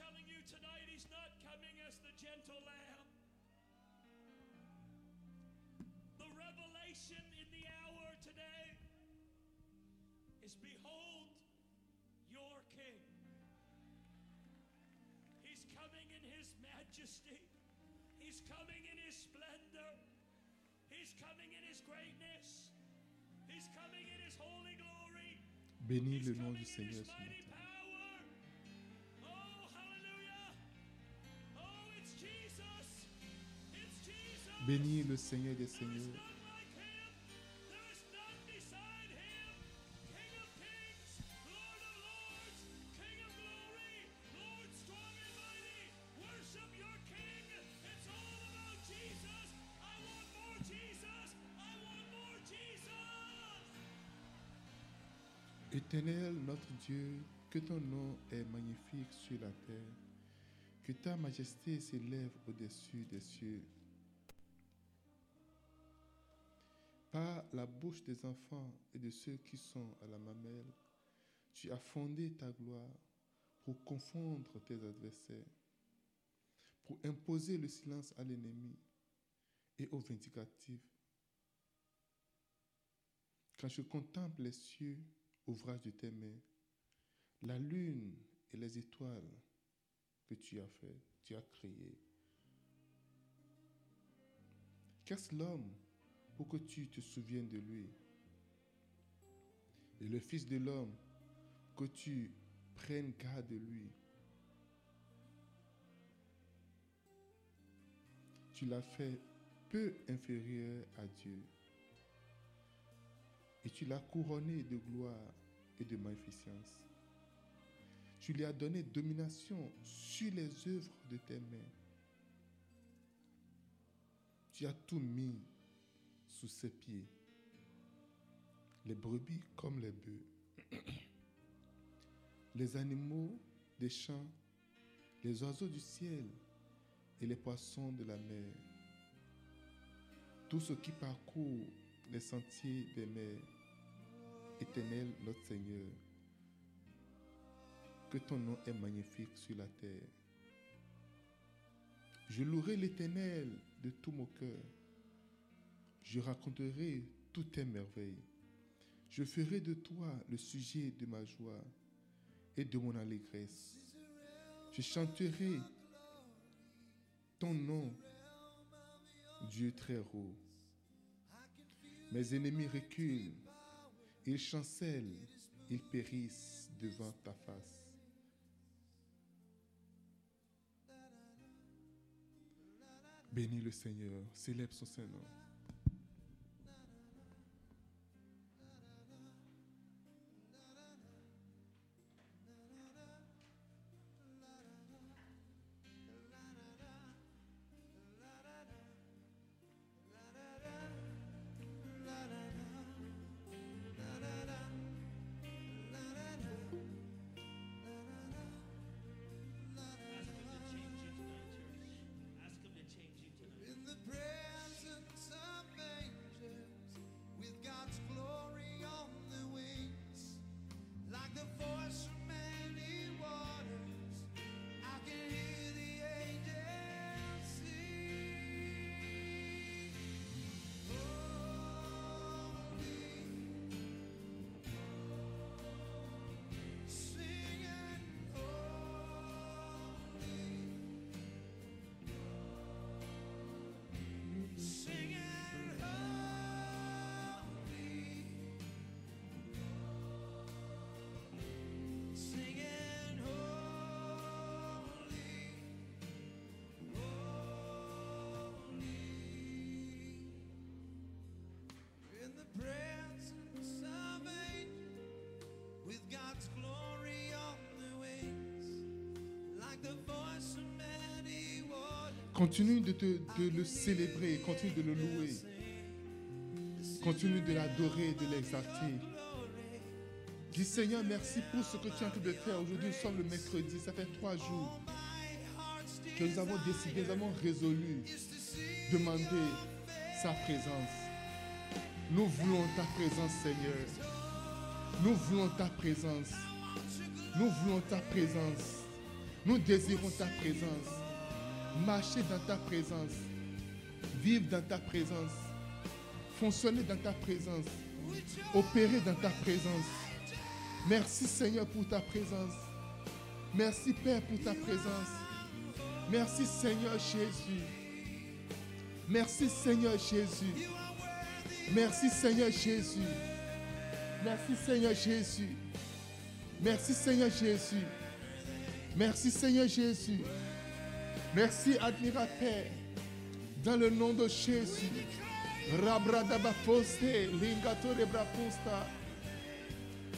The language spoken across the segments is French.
you tonight, He's not coming as the gentle lamb. The revelation in the hour today is behold your King. He's coming in His majesty, He's coming in His splendor, He's coming in His greatness, He's coming in His holy glory. Bénis le nom du Seigneur ce matin. Jesus. I want more Jesus. Éternel notre Dieu, que ton nom est magnifique sur la terre, que ta majesté s'élève au-dessus des cieux. Par la bouche des enfants et de ceux qui sont à la mamelle, tu as fondé ta gloire pour confondre tes adversaires, pour imposer le silence à l'ennemi et au vindicatif. Quand je contemple les cieux, ouvrage de tes mains, la lune et les étoiles que tu as fait, tu as créé. Qu'est-ce l'homme que tu te souviennes de lui Et le Fils de l'homme, que tu prennes garde de lui. Tu l'as fait peu inférieur à Dieu et tu l'as couronné de gloire et de magnificence. Tu lui as donné domination sur les œuvres de tes mains. Tu as tout mis ses pieds, les brebis comme les bœufs, les animaux des champs, les oiseaux du ciel et les poissons de la mer, tout ce qui parcourt les sentiers des mers. Éternel notre Seigneur, que ton nom est magnifique sur la terre. Je louerai l'Éternel de tout mon cœur. Je raconterai toutes tes merveilles. Je ferai de toi le sujet de ma joie et de mon allégresse. Je chanterai ton nom, Dieu très haut. Mes ennemis reculent, ils chancellent, ils périssent devant ta face. Bénis le Seigneur, célèbre son Saint-Nom. Continue de, le célébrer, continue de le louer, continue de l'adorer, de l'exalter. Dis Seigneur, merci pour ce que tu es en train de faire. Aujourd'hui, nous sommes le mercredi, ça fait trois jours que nous avons décidé, nous avons résolu demander sa présence. Nous voulons ta présence, Seigneur. Nous voulons ta présence. Nous voulons ta présence. Nous désirons ta présence. Marcher dans ta présence. Vivre dans ta présence. Fonctionner dans ta présence. Opérer dans ta présence. Merci Seigneur pour ta présence. Merci Père pour ta présence. Merci Seigneur Jésus. Merci Seigneur Jésus. Merci Seigneur Jésus. Merci Seigneur Jésus. Merci Seigneur Jésus. Merci Seigneur Jésus. Merci admirable Père. Dans le nom de Jésus. Rabradabafoste, lingatore brafusta.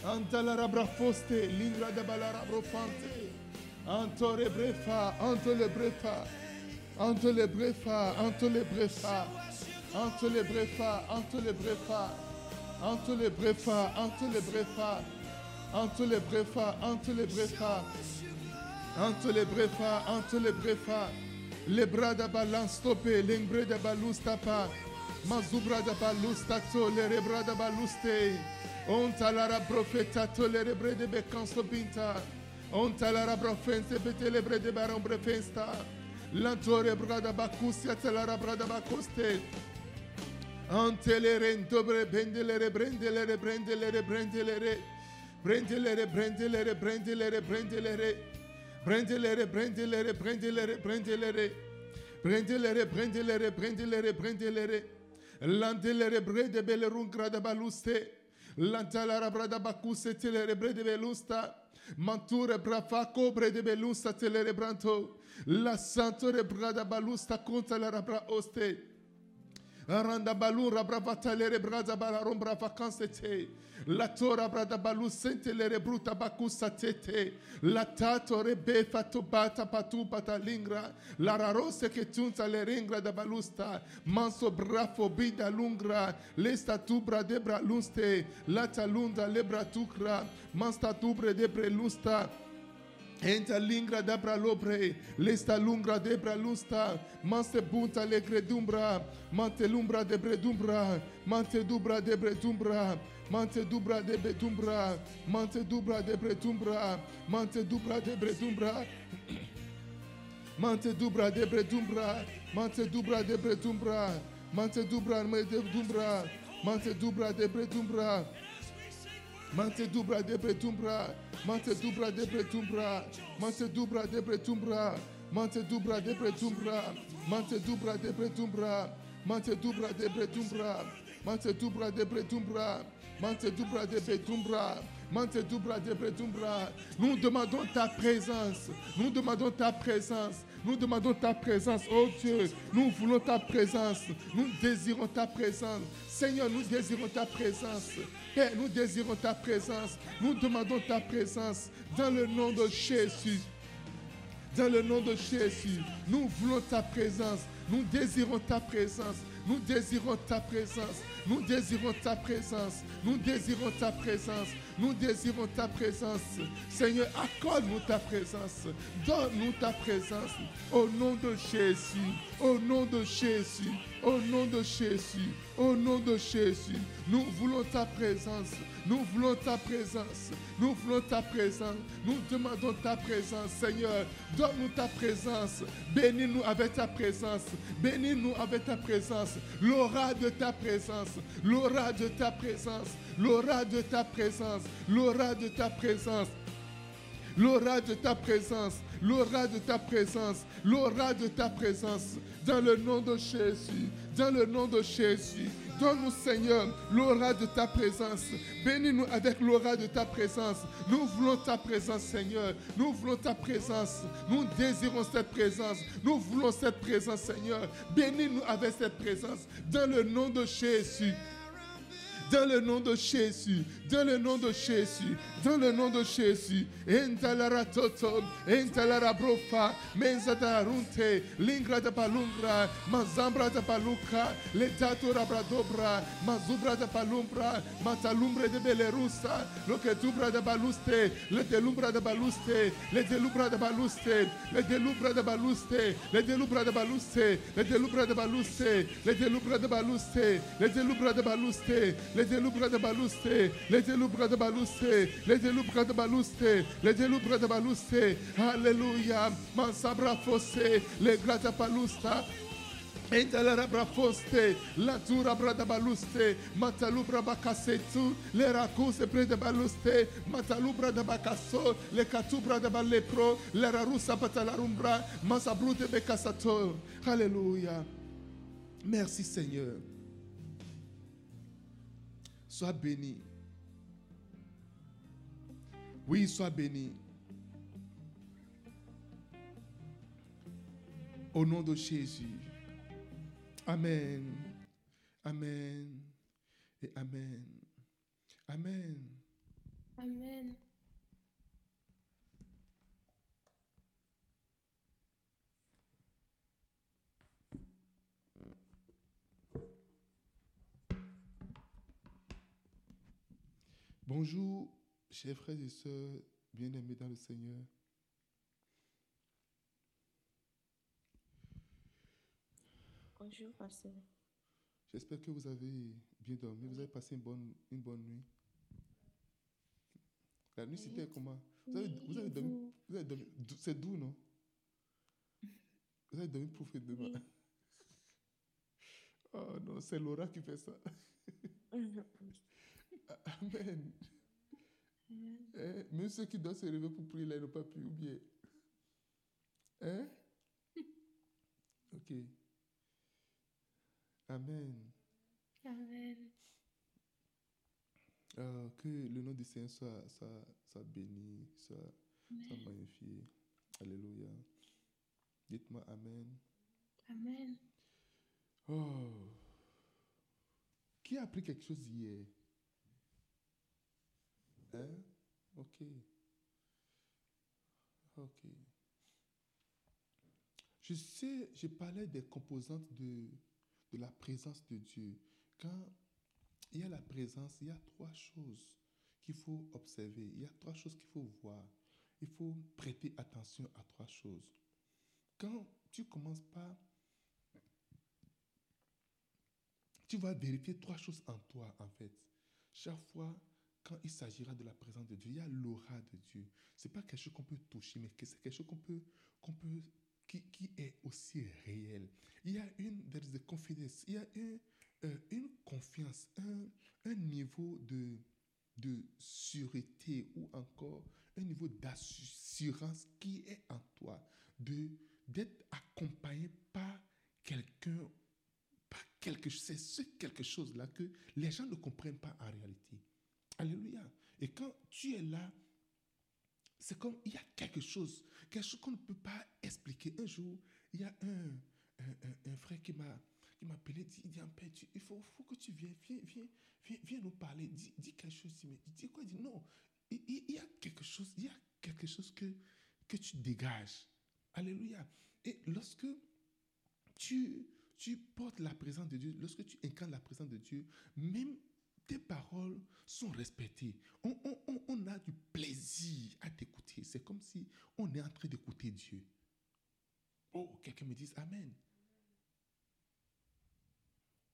Antala rabrafoste, lingradabala rabrofante. Antore brefa, antole brefa. Antole brefa, antole brefa. Antole brefa, antole brefa. Antole brefa, antole brefa. Antole brefa, antole brefa. Entre le brefa, entre le brefa. Le brada balan stope, l'ingre da balusta pa. Mazubra da balusta to, le rebra da baluste. Ontalara profeta to, le rebre de becan stopinta. Ontalara profense, pete le bre de baron brefensta. Lantore brada bacusia, talara brada bacoste. Ante le rendobre, bendelere, brendelere, brendelere, brendelere. Brendelere, brendelere, brendelere, brendelere. brendelere. Prendez-les, prendez-les, prendez-les, prendez-les. Prendez-les, prendez-les, baluste. Lantala rabra bakuse telere bre de belusta. Manture brafa cobre de belusta telere branto. La santore brada balusta conta la rabra oste. Aranda balu rabra vatalere brada balarom brava kansete. La tora brada balu sentelere bruta bakusa tete. La tato rebe fato bata patu pata lingra. La rarose che tunta le ringra da balusta. Manso brafo bida lungra. Lesta tubra debra luste. La talunda lebra tukra. Mansta tubre debre lusta. Enta lingra debra lopre, lesta lungra debra lusta, manse bunta le credumbra, mante lumbra de bredumbra, mante dubra de bredumbra, mante dubra de bredumbra, mante dubra de bredumbra, mante dubra de bredumbra. Mante dubra de bredumbra, mante dubra de bredumbra, mante dubra de bredumbra, mante dubra de bredumbra, Mante dubra de bretumbra, mante dubra de bretumbra, mante dubra de bretumbra, mante dubra de bretumbra, mante dubra de bretumbra, mante dubra de bretumbra, mante dubra de bretumbra, mante dubra de bretumbra, mante dubra de bretumbra. Nous demandons ta présence, nous demandons ta présence, nous demandons ta présence, oh Dieu, nous voulons ta présence, nous désirons ta présence. Seigneur, nous désirons ta présence. Nous désirons ta présence. Nous demandons ta présence dans le nom de Jésus. Dans le nom de Jésus, nous voulons ta présence. Nous désirons ta présence. Nous désirons ta présence. Nous désirons ta présence. Nous désirons ta présence. Nous désirons ta présence. Seigneur, accorde-nous ta présence. Donne-nous ta présence. Au nom de Jésus. Au nom de Jésus. Au nom de Jésus. Au nom de Jésus. Nous voulons ta présence. Nous voulons ta présence. Nous voulons ta présence. Nous demandons ta présence, Seigneur. Donne-nous ta présence. Bénis-nous avec ta présence. Bénis-nous avec ta présence. L'aura de ta présence. L'aura de ta présence. L'aura de ta présence. L'aura de ta présence. L'aura de ta présence, l'aura de ta présence, l'aura de ta présence, dans le nom de Jésus, dans le nom de Jésus. Donne-nous, Seigneur, l'aura de ta présence. Bénis-nous avec l'aura de ta présence. Nous voulons ta présence, Seigneur. Nous voulons ta présence. Nous désirons cette présence. Nous voulons cette présence, Seigneur. Bénis-nous avec cette présence. Dans le nom de Jésus. Dans le nom de Jésus, dans le nom de Jésus, dans le nom de Jésus. Entalara toto, entalara brofa, menzata runte, lingra da palungra, mazambra da paluca, letato rabradobra, mazubra da palumbra, matalumbre de belerusa, lo que tubra da baluste, le delumbra da baluste, le delubra da baluste, le delubra da baluste, le delubra da baluste, le delubra da baluste, le delubra da baluste, le delubra da baluste, les élubres de balouste, les élubres de balouste, les élubres de balouste, les élubres de balouste. Alléluia. Mansabra fosse, les grata balusta. Endalara brafoste, la dura brada baluste, matalubra bakasetu, le rakuse brada baluste, matalubra da bakaso, le katubra da balepro, le rarusa batalarumbra, masabrute bekasato. Alléluia. Merci Seigneur. Sois béni. Oui, sois béni. Au nom de Jésus. Amen. Amen. Et Amen. Amen. Amen. Bonjour, chers frères et sœurs, bien-aimés dans le Seigneur. Bonjour, pasteur. J'espère que vous avez bien dormi. Vous avez passé une bonne, une bonne nuit. La nuit, c'était comment? Vous avez, vous avez dormi, vous? avez dormi- C'est doux, non? Vous avez dormi prophétement. Oui. Oh non, c'est Laura qui fait ça. Amen. Eh, même ceux qui doivent se réveiller pour prier, là, ils n'ont pas pu, ou bien. Hein? Ok. Amen. Amen. Ah, que le nom du Seigneur soit, soit, soit béni, soit, soit magnifié. Alléluia. Dites-moi Amen. Amen. Oh. Qui a appris quelque chose hier? Hein? Ok. Ok. Je sais, je parlais des composantes de, de la présence de Dieu. Quand il y a la présence, il y a trois choses qu'il faut observer. Il y a trois choses qu'il faut voir. Il faut prêter attention à trois choses. Quand tu commences par tu vas vérifier trois choses en toi, en fait. Chaque fois, quand il s'agira de la présence de Dieu, il y a l'aura de Dieu. Ce n'est pas quelque chose qu'on peut toucher, mais c'est quelque chose qu'on peut, qu'on peut, qui, qui est aussi réel. Il y a une, confidence, il y a un, euh, une confiance, un, un niveau de, de sûreté ou encore un niveau d'assurance qui est en toi, d'être accompagné par quelqu'un par quelque. C'est ce quelque chose-là que les gens ne comprennent pas en réalité. Alléluia. Et quand tu es là, c'est comme il y a quelque chose, quelque chose qu'on ne peut pas expliquer. Un jour, il y a un, un, un- frère qui m'a qui m'a appelé, dit, il dit, Ampère, tu- il faut, faut que tu viennes, viens, viens, viens, nous parler, dis, dis quelque chose. Il dit, quoi? Il dit, non, il- il y a quelque chose, il y a quelque chose que, que tu dégages. Alléluia. Et lorsque tu, tu portes la présence de Dieu, lorsque tu incarnes la présence de Dieu, même tes paroles sont respectées. On, on- on- on a du plaisir à t'écouter. C'est comme si on est en train d'écouter Dieu. Oh, quelqu'un me dise Amen.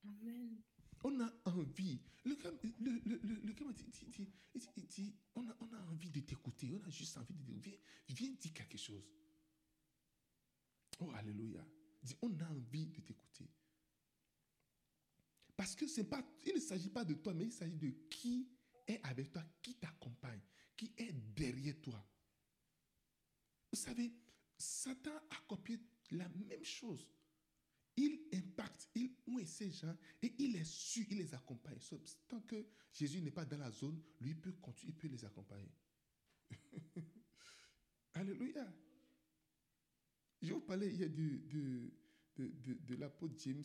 Amen. On a envie. Le gars, le, le, le, le gars m'a dit, dit- dit- dit- dit, on, a, on a envie de t'écouter. On a juste envie de dire, viens, viens dire quelque chose. Oh, alléluia. Dit, on a envie de t'écouter. Parce que c'est pas, il ne s'agit pas de toi, mais il s'agit de qui est avec toi, qui t'accompagne, qui est derrière toi. Vous savez, Satan a copié la même chose. Il impacte, il ouait ces gens et il les suit, il les accompagne. Tant que Jésus n'est pas dans la zone, lui peut continuer, il peut les accompagner. Alléluia. Je vous parlais hier de, de, de, de, de l'apôtre James.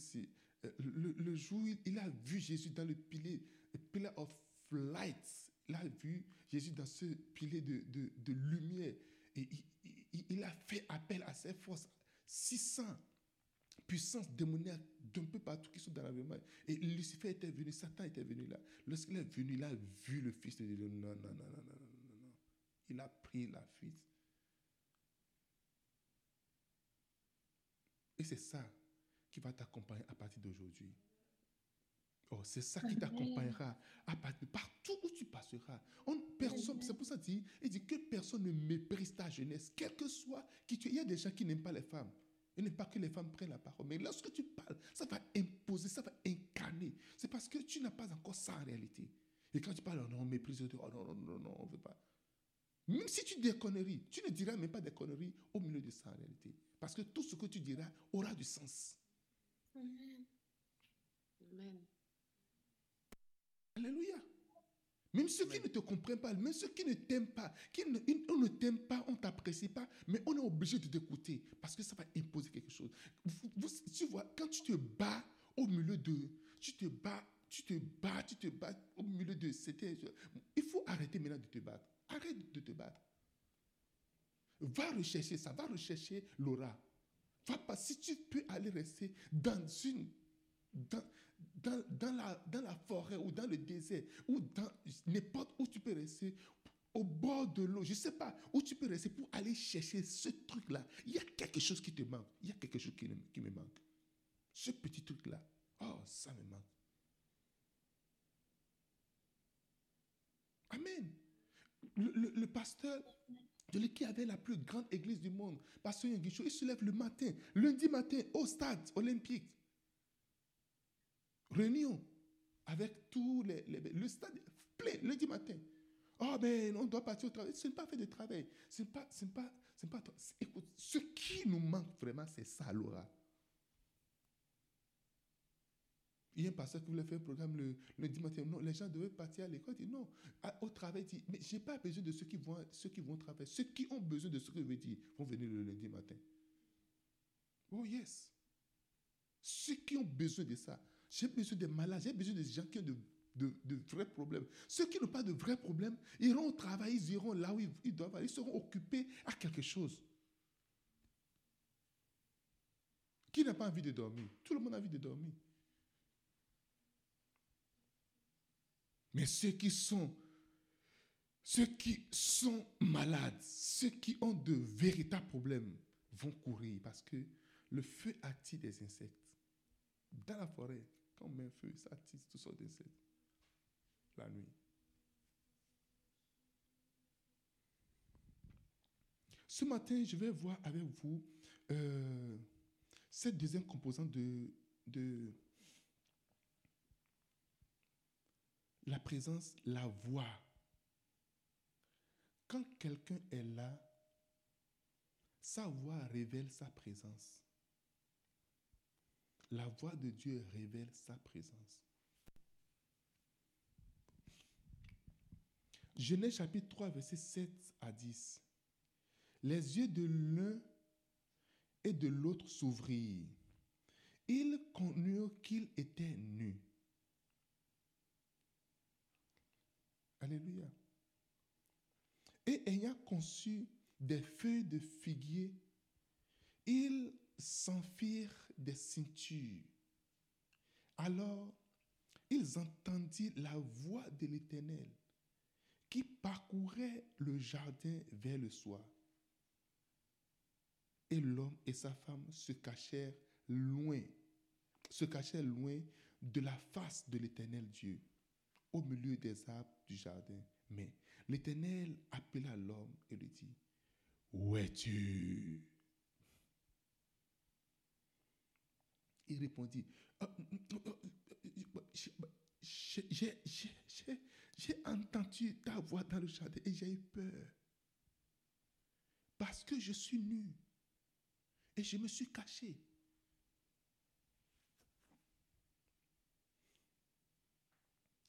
Euh, Le, jour où il, a vu Jésus dans le pilier, le pillar of light, il a vu Jésus dans ce pilier de, de, lumière. Et il, a fait appel à ses forces. 600 puissances démoniaques d'un peu partout qui sont dans l'environnement. Et Lucifer était venu, Satan était venu là. Lorsqu'il est venu, il a vu le Fils de Dieu. Non, non, non, non, non, non, non. Il a pris la fuite. Et c'est ça qui va t'accompagner à partir d'aujourd'hui. Oh, c'est ça qui t'accompagnera partout où tu passeras. On, personne, c'est pour ça qu'il dit, il dit que personne ne méprise ta jeunesse, quel que soit qui tu es. Il y a des gens qui n'aiment pas les femmes. Ils n'aiment pas que les femmes prennent la parole. Mais lorsque tu parles, ça va imposer, ça va incarner. C'est parce que tu n'as pas encore ça en réalité. Et quand tu parles, oh non, on méprise, oh non, non, non, non, on ne veut pas. Même si tu dis des conneries, tu ne diras même pas des conneries au milieu de ça en réalité. Parce que tout ce que tu diras aura du sens. Amen. Amen. Alléluia. Même ceux qui ne te comprennent pas, même ceux qui ne t'aiment pas, qui ne, on ne t'aime pas, on ne t'apprécie pas, mais on est obligé de t'écouter parce que ça va imposer quelque chose. Vous- vous- tu vois, quand tu te bats au milieu de, tu te bats, tu te bats, tu te bats au milieu de, c'était, il faut arrêter maintenant de te battre. Arrête de te battre. Va rechercher ça, va rechercher Laura. Va pas, si tu peux aller rester dans une, dans, dans, dans la, dans la forêt ou dans le désert ou n'importe où tu peux rester, au bord de l'eau, je ne sais pas, où tu peux rester pour aller chercher ce truc-là. Il y a quelque chose qui te manque. Il y a quelque chose qui, me- qui me manque. Ce petit truc-là. Oh, ça me manque. Amen. Le- le pasteur celui qui avait la plus grande église du monde, pasteur Yonguicho, il se lève le matin, lundi matin, au stade olympique réunion avec tous les, le stade plein lundi matin. Oh ben on doit partir au travail. Ce n'est pas fait de travail. Ce n'est pas, pas, Écoute, ce qui nous manque vraiment, c'est ça, Laura. Il y a un pasteur qui voulait faire un programme le, le lundi matin. Non, les gens devaient partir à l'école. Dit non, au travail. Il dit, mais je n'ai pas besoin de ceux qui vont, ceux qui vont travailler. Ceux qui ont besoin de ce que je veux dire vont venir le lundi matin. Oh yes. Ceux qui ont besoin de ça. J'ai besoin des malades, j'ai besoin des gens qui ont de, de- de vrais problèmes. Ceux qui n'ont pas de vrais problèmes iront au travail, ils iront là où ils, ils doivent aller, ils seront occupés à quelque chose. Qui n'a pas envie de dormir? Tout le monde a envie de dormir. Mais ceux qui sont, ceux qui sont malades, ceux qui ont de véritables problèmes vont courir parce que le feu attire des insectes. Dans la forêt, quand on met feu, ça attire toutes sortes d'insectes. La nuit. Ce matin, je vais voir avec vous euh, cette deuxième composante de, de la présence, la voix. Quand quelqu'un est là, sa voix révèle sa présence. La voix de Dieu révèle sa présence. Genèse chapitre 3, verset 7 à 10. Les yeux de l'un et de l'autre s'ouvrirent. Ils connurent qu'ils étaient nus. Alléluia. Et ayant conçu des feuilles de figuier, ils s'en firent des ceintures. Alors, ils entendirent la voix de l'Éternel qui parcourait le jardin vers le soir. Et l'homme et sa femme se cachèrent loin, se cachèrent loin de la face de l'Éternel Dieu, au milieu des arbres du jardin. Mais l'Éternel appela l'homme et lui dit, Où es-tu? Il répondit, j'ai- j'ai- j'ai- j'ai entendu ta voix dans le jardin et j'ai eu peur. Parce que je suis nu et je me suis caché.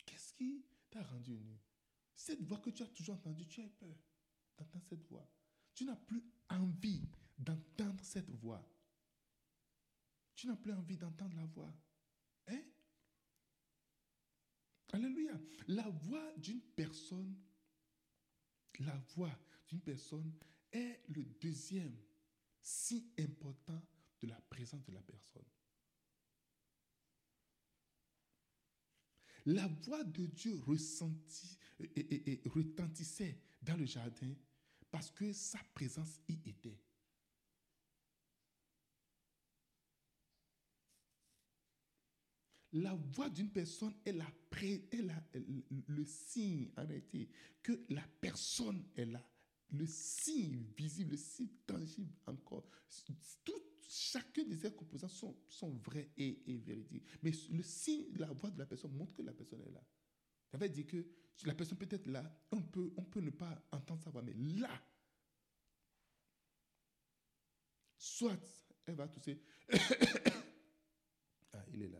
Qu'est-ce qui rendu nu Cette voix que tu as toujours entendue, tu as eu peur d'entendre cette voix. Tu n'as plus envie d'entendre cette voix. Tu n'as plus envie d'entendre la voix. Hein? Alléluia. La voix d'une personne, la voix d'une personne est le deuxième si important de la présence de la personne. La voix de Dieu ressentit, et, et- et retentissait dans le jardin parce que sa présence y était. la voix d'une personne est, la est la- le, signe, arrêtez, que la personne est là. Le signe visible, le signe tangible encore. Chacun de ces composants sont, sont vrais et, et véridiques. Mais le signe, la voix de la personne montre que la personne est là. Ça veut dire que la personne peut être là, on peut, on peut ne pas entendre sa voix, mais là, soit elle va tousser. ah, il est là.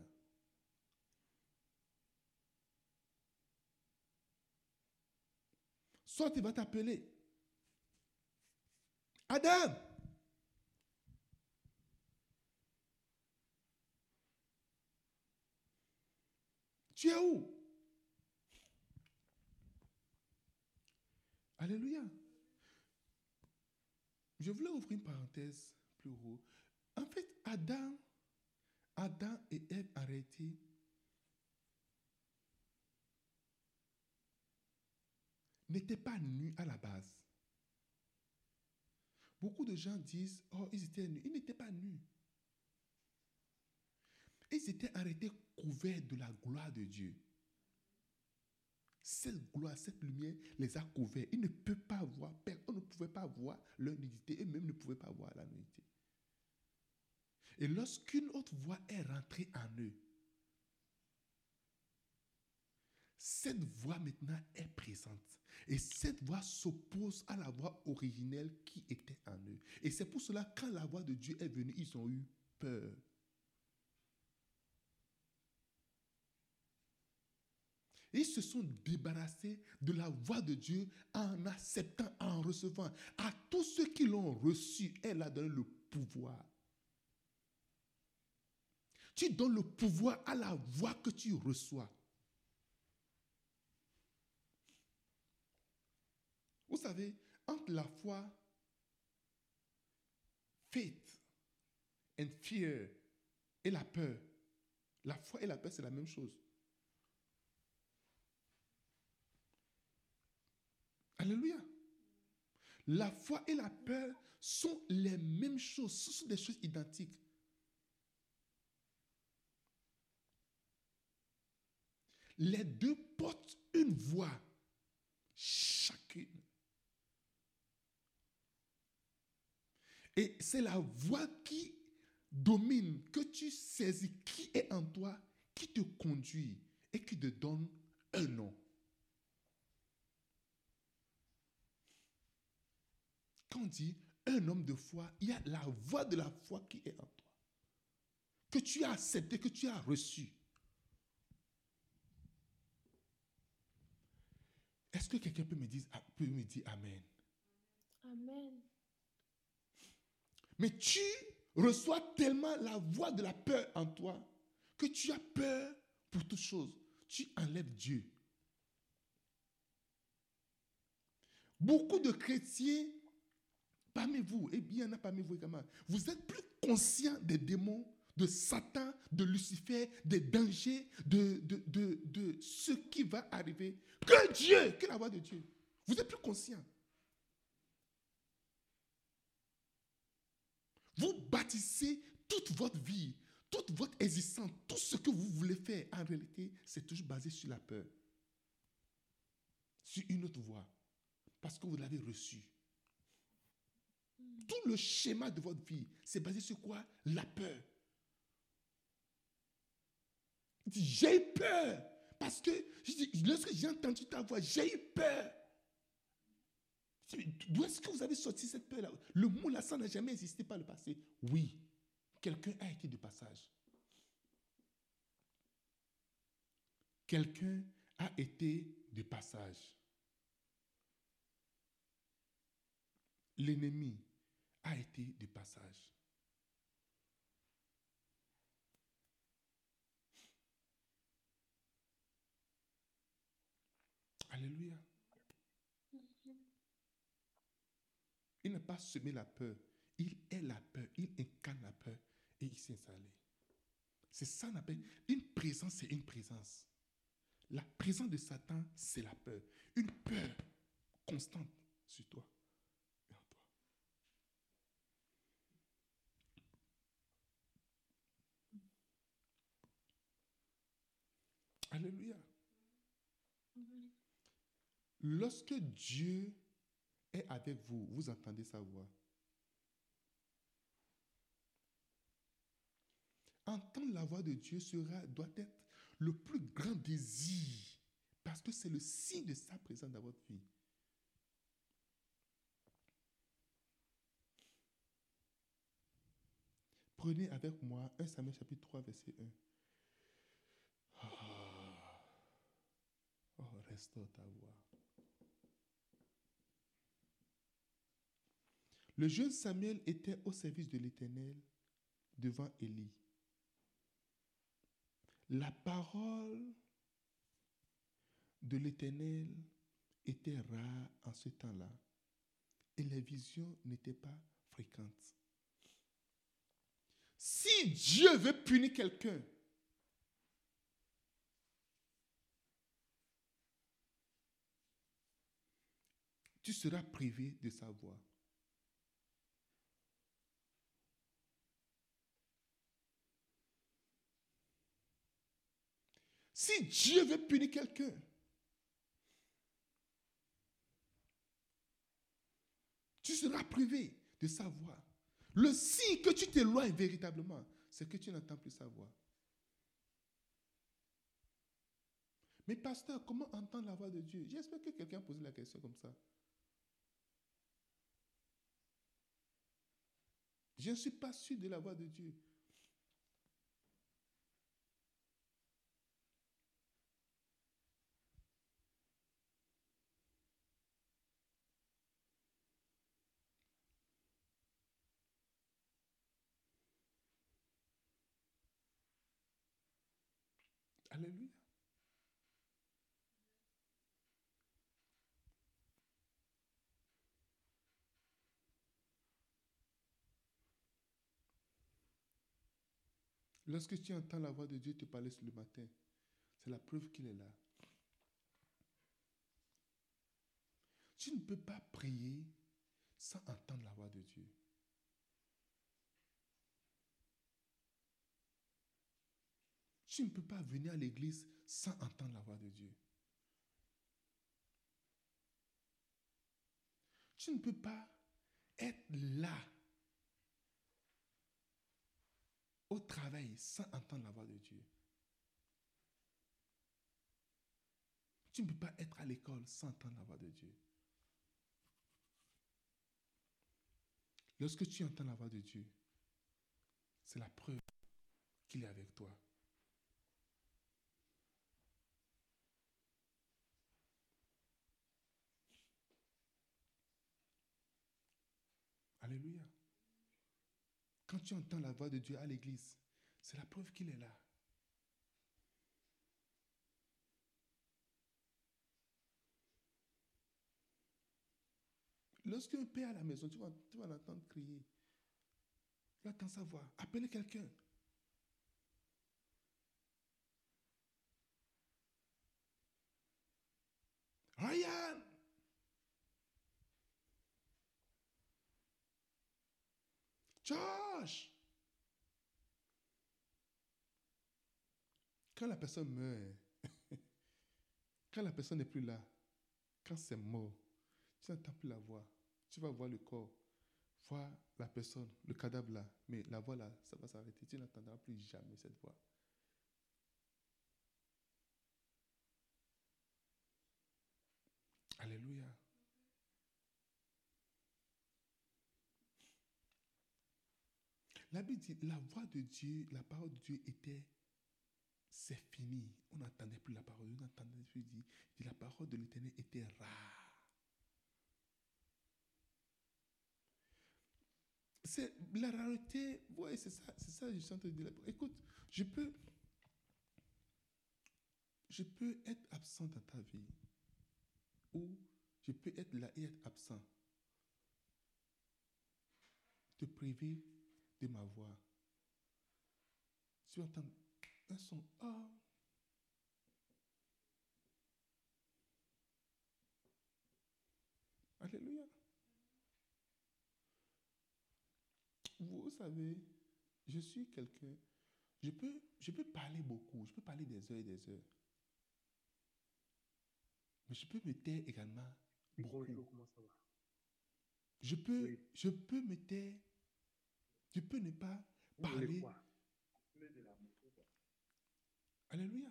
Soit il va t'appeler. Adam! Tu es où? Alléluia. Je voulais ouvrir une parenthèse plus haut. En fait, Adam, Adam et Ève arrêtés. n'étaient pas nus à la base. Beaucoup de gens disent, oh, ils étaient nus. Ils n'étaient pas nus. Ils étaient arrêtés couverts de la gloire de Dieu. Cette gloire, cette lumière les a couverts. Ils ne peuvent pas voir, on ne pouvait pas voir leur nudité, eux-mêmes ne pouvaient pas voir la nudité. Et lorsqu'une autre voix est rentrée en eux, cette voix maintenant est présente. Et cette voix s'oppose à la voix originelle qui était en eux. Et c'est pour cela, quand la voix de Dieu est venue, ils ont eu peur. Ils se sont débarrassés de la voix de Dieu en acceptant, en recevant. À tous ceux qui l'ont reçu, elle a donné le pouvoir. Tu donnes le pouvoir à la voix que tu reçois. Vous savez, entre la foi, faith and fear et la peur, la foi et la peur, c'est la même chose. Alléluia. La foi et la peur sont les mêmes choses, ce sont des choses identiques. Les deux portent une voix, chacune. Et c'est la voix qui domine, que tu saisis, qui est en toi, qui te conduit et qui te donne un nom. Quand on dit un homme de foi, il y a la voix de la foi qui est en toi, que tu as accepté, que tu as reçu. Est-ce que quelqu'un peut me dire, peut me dire Amen? Amen. Mais tu reçois tellement la voix de la peur en toi que tu as peur pour toutes choses. Tu enlèves Dieu. Beaucoup de chrétiens parmi vous, et bien il y en a parmi vous également, vous êtes plus conscients des démons, de Satan, de Lucifer, des dangers, de, de, de, de ce qui va arriver, que Dieu, que la voix de Dieu. Vous êtes plus conscients. Vous bâtissez toute votre vie, toute votre existence, tout ce que vous voulez faire, en réalité, c'est toujours basé sur la peur. Sur une autre voie. Parce que vous l'avez reçu. Tout le schéma de votre vie, c'est basé sur quoi? La peur. J'ai eu peur. Parce que lorsque j'ai entendu ta voix, j'ai eu peur. D'où est-ce que vous avez sorti cette peur-là? Le mot là, ça n'a jamais existé par le passé. Oui, quelqu'un a été de passage. Quelqu'un a été de passage. L'ennemi a été de passage. Alléluia. Il n'a pas semé la peur. Il est la peur. Il incarne la peur et il s'est installé. C'est ça qu'on appelle une présence, c'est une présence. La présence de Satan, c'est la peur. Une peur constante sur toi et en toi. Alléluia. Amen. Lorsque Dieu est avec vous, vous entendez sa voix. Entendre la voix de Dieu sera, doit être le plus grand désir parce que c'est le signe de sa présence dans votre vie. Prenez avec moi 1 Samuel chapitre 3 verset 1. Ah. Le jeune Samuel était au service de l'Éternel devant Élie. La parole de l'Éternel était rare en ce temps-là et les visions n'étaient pas fréquentes. Si Dieu veut punir quelqu'un, tu seras privé de sa voix. Si Dieu veut punir quelqu'un, tu seras privé de sa voix. Le signe que tu t'éloignes véritablement, c'est que tu n'entends plus sa voix. Mais pasteur, comment entendre la voix de Dieu? J'espère que quelqu'un a posé la question comme ça. Je ne suis pas sûr de la voix de Dieu. Alléluia. Lorsque tu entends la voix de Dieu te parler le matin, c'est la preuve qu'il est là. Tu ne peux pas prier sans entendre la voix de Dieu. Tu ne peux pas venir à l'église sans entendre la voix de Dieu. Tu ne peux pas être là au travail sans entendre la voix de Dieu. Tu ne peux pas être à l'école sans entendre la voix de Dieu. Lorsque tu entends la voix de Dieu, c'est la preuve qu'il est avec toi. Alléluia. Quand tu entends la voix de Dieu à l'église, c'est la preuve qu'il est là. Lorsqu'un père à la maison, tu vas, tu vas l'entendre crier. Tu entendre sa voix. Appelez quelqu'un. Ryan! Josh! Quand la personne meurt, quand la personne n'est plus là, quand c'est mort, tu n'entends plus la voix. Tu vas voir le corps, voir la personne, le cadavre là, mais la voix là, ça va s'arrêter. Tu n'entendras plus jamais cette voix. Alléluia. La Bible dit, la voix de Dieu, la parole de Dieu était, c'est fini. On n'entendait plus la parole. On n'entendait plus dire, la parole de l'Éternel était rare. C'est la rareté. Ouais, c'est ça, c'est ça, je suis en train de dire. Écoute, je peux, je peux être absent dans ta vie, ou je peux être là et être absent. Te priver de ma voix. Tu entends un son. Ah. Alléluia. Vous savez, je suis quelqu'un, je peux, je peux parler beaucoup, je peux parler des heures et des heures. Mais je peux me taire également. beaucoup. Bonjour, comment ça va? Je peux, Oui. je peux me taire. Je peux ne pas parler. Alléluia.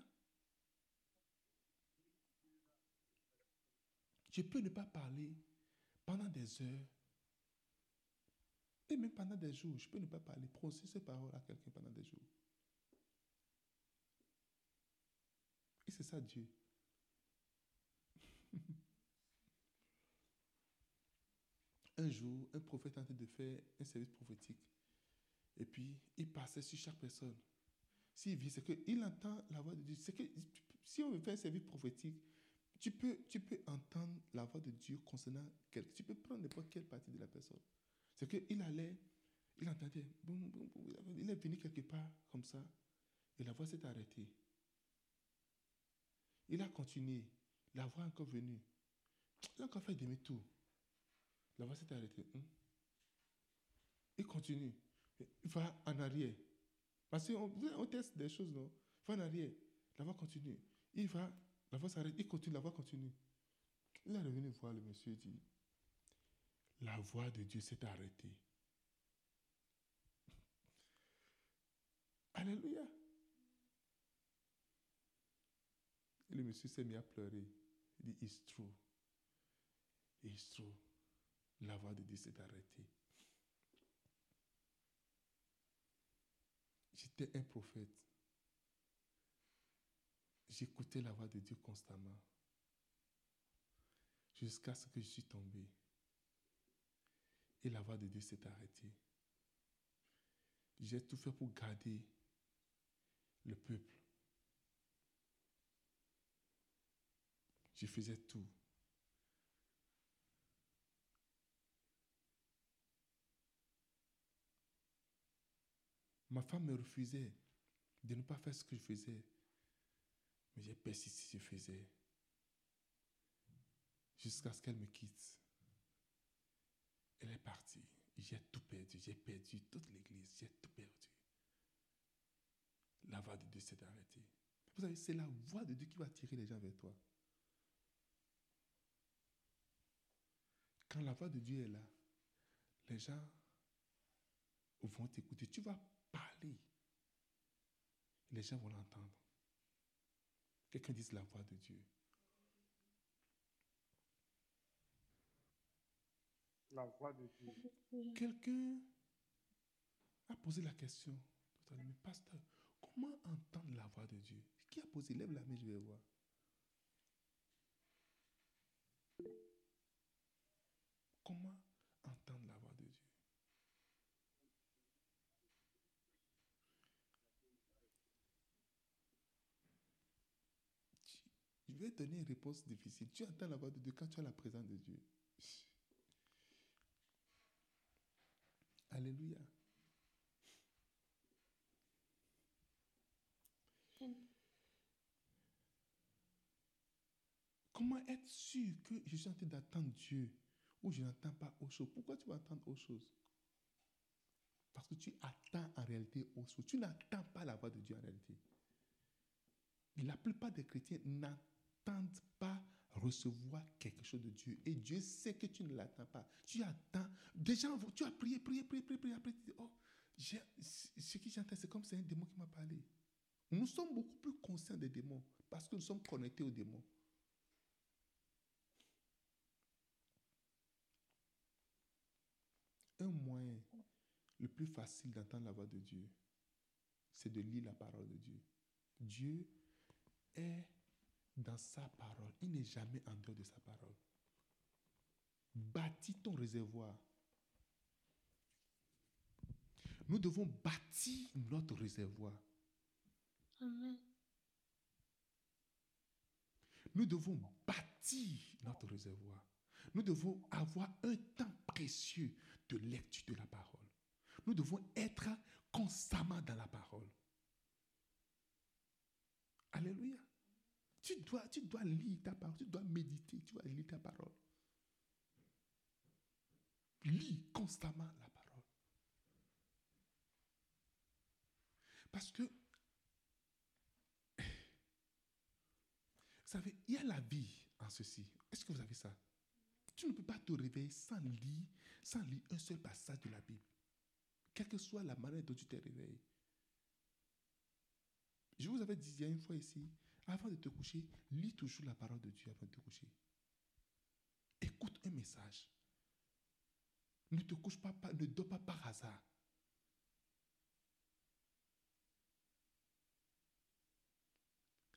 Je peux ne pas parler pendant des heures et même pendant des jours. Je peux ne pas parler, prononcer ces paroles à quelqu'un pendant des jours. Et c'est ça Dieu. un jour, un prophète est en train de faire un service prophétique. Et puis, il passait sur chaque personne. S'il vit, c'est qu'il entend la voix de Dieu. C'est que si on veut faire un service prophétique, tu peux, tu peux entendre la voix de Dieu concernant quelqu'un. Tu peux prendre n'importe quelle partie de la personne. C'est qu'il allait, il entendait, il est venu quelque part comme ça, et la voix s'est arrêtée. Il a continué, la voix est encore venue. Il a encore fait demi-tour. La voix s'est arrêtée. Hum. Il continue. Il va en arrière. Parce qu'on on teste des choses, non? Il va en arrière. La voix continue. Il va, la voix s'arrête. Il continue, la voix continue. Il est revenu voir le monsieur et dit La voix de Dieu s'est arrêtée. Alléluia. Et le monsieur s'est mis à pleurer. Il dit It's true. It's true. La voix de Dieu s'est arrêtée. J'étais un prophète. J'écoutais la voix de Dieu constamment. Jusqu'à ce que je suis tombé. Et la voix de Dieu s'est arrêtée. J'ai tout fait pour garder le peuple. Je faisais tout. Ma femme me refusait de ne pas faire ce que je faisais. Mais j'ai persisté, je faisais. Jusqu'à ce qu'elle me quitte. Elle est partie. J'ai tout perdu. J'ai perdu toute l'église. J'ai tout perdu. La voix de Dieu s'est arrêtée. Vous savez, c'est la voix de Dieu qui va attirer les gens vers toi. Quand la voix de Dieu est là, les gens vont t'écouter. Tu vas parler. Les gens vont l'entendre. Quelqu'un dise la voix de Dieu. La voix de Dieu. Quelqu'un a posé la question. Mais pasteur, comment entendre la voix de Dieu? Qui a posé? Lève la main, je vais voir. Comment entendre la voix de Dieu Tu- Je donner une réponse difficile. Tu entends la voix de Dieu quand tu as la présence de Dieu. Alléluia. Comment être sûr que je suis en train d'attendre Dieu ou je n'entends pas autre chose Pourquoi tu vas entendre autre chose Parce que tu attends en réalité autre chose. Tu n'attends pas la voix de Dieu en réalité. La plupart des chrétiens n'attendent pas recevoir quelque chose de Dieu. Et Dieu sait que tu ne l'attends pas. Tu attends. Vont- tu as prié, prié, prié, prié, prié. Après, tu dis, oh, ce qui j'entends, c'est comme c'est un démon qui m'a parlé. Nous sommes beaucoup plus conscients des démons parce que nous sommes connectés aux démons. Un moyen le plus facile d'entendre la voix de Dieu, c'est de lire la parole de Dieu. Dieu est dans sa parole. Il n'est jamais en dehors de sa parole. Bâtis ton réservoir. Nous devons bâtir notre réservoir. Amen. Nous devons bâtir notre réservoir. Nous devons avoir un temps précieux de lecture de la parole. Nous devons être constamment dans la parole. Alléluia. Tu dois, tu dois lire ta parole, tu dois méditer, tu dois lire ta parole. Lis constamment la parole. Parce que, vous savez, il y a la vie en ceci. Est-ce que vous avez ça? Tu ne peux pas te réveiller sans lire, sans lire un seul passage de la Bible. Quelle que soit la manière dont tu te réveilles. Je vous avais dit il y a une fois ici, avant de te coucher, lis toujours la parole de Dieu avant de te coucher. Écoute un message. Ne te couche pas, ne dors pas par hasard.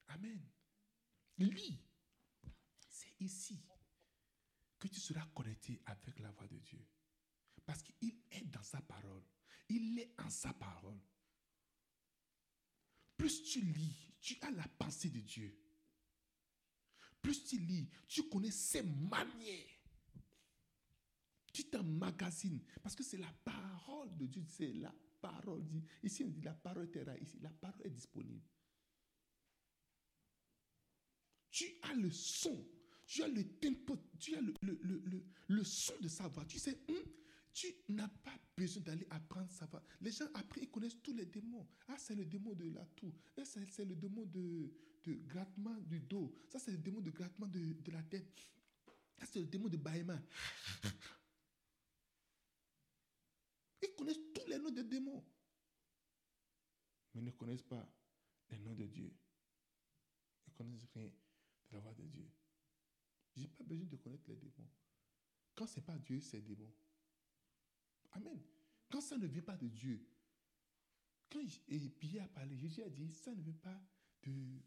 Amen. Lis. C'est ici que tu seras connecté avec la voix de Dieu. Parce qu'il est dans sa parole. Il est en sa parole. Plus tu lis, tu as la pensée de Dieu. Plus tu lis, tu connais ses manières. Tu t'emmagasines. Parce que c'est la parole de Dieu. C'est la parole. Ici, on dit la parole est là. Ici, la parole est disponible. Tu as le son. Tu as le tempo. Tu as le, son de sa voix. Tu sais, hum, tu n'as pas besoin d'aller apprendre sa voix. Les gens, après, ils connaissent tous les démons. Ah, c'est le démon de la toux. Ah, c'est le démon de, de grattement du dos. Ça, c'est le démon de grattement de, de la tête. Ça, c'est le démon de Baïma. Ils connaissent tous les noms des démons. Mais ils ne connaissent pas les noms de Dieu. Ils ne connaissent rien de la voix de Dieu. Je n'ai pas besoin de connaître les démons. Quand ce n'est pas Dieu, c'est démon. Amen. Quand ça ne vient pas de Dieu, quand Pierre a parlé, Jésus a dit, ça ne vient pas de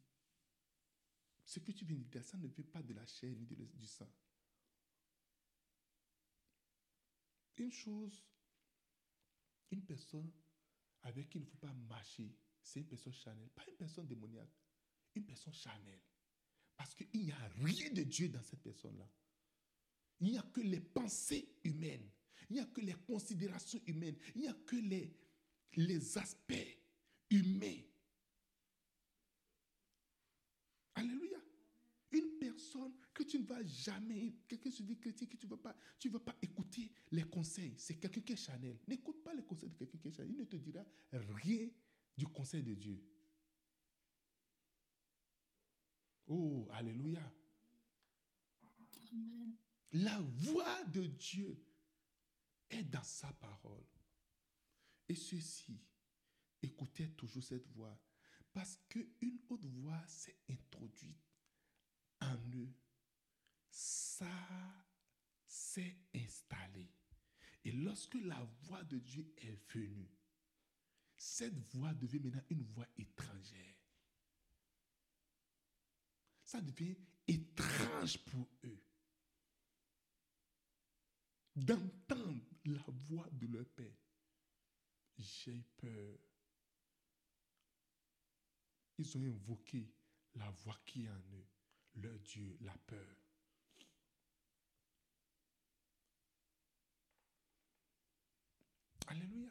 ce que tu viens de dire, ça ne vient pas de la chair ni de du sang. Une chose, une personne avec qui il ne faut pas marcher, c'est une personne charnelle, pas une personne démoniaque, une personne charnelle. Parce qu'il n'y a rien de Dieu dans cette personne-là. Il n'y a que les pensées humaines. Il n'y a que les considérations humaines. Il n'y a que les, les aspects humains. Alléluia. Une personne que tu ne vas jamais, quelqu'un se dit chrétien, que tu ne vas pas, tu vas pas écouter les conseils. C'est quelqu'un qui est chanel. N'écoute pas les conseils de quelqu'un qui est chanel. Il ne te dira rien du conseil de Dieu. Oh, alléluia. Amen. La voix de Dieu est dans sa parole. Et ceux-ci écoutaient toujours cette voix parce qu'une autre voix s'est introduite en eux. Ça s'est installé. Et lorsque la voix de Dieu est venue, cette voix devient maintenant une voix étrangère. Ça devient étrange pour eux d'entendre la voix de leur Père. J'ai eu peur. Ils ont invoqué la voix qui est en eux, leur Dieu, la peur. Alléluia.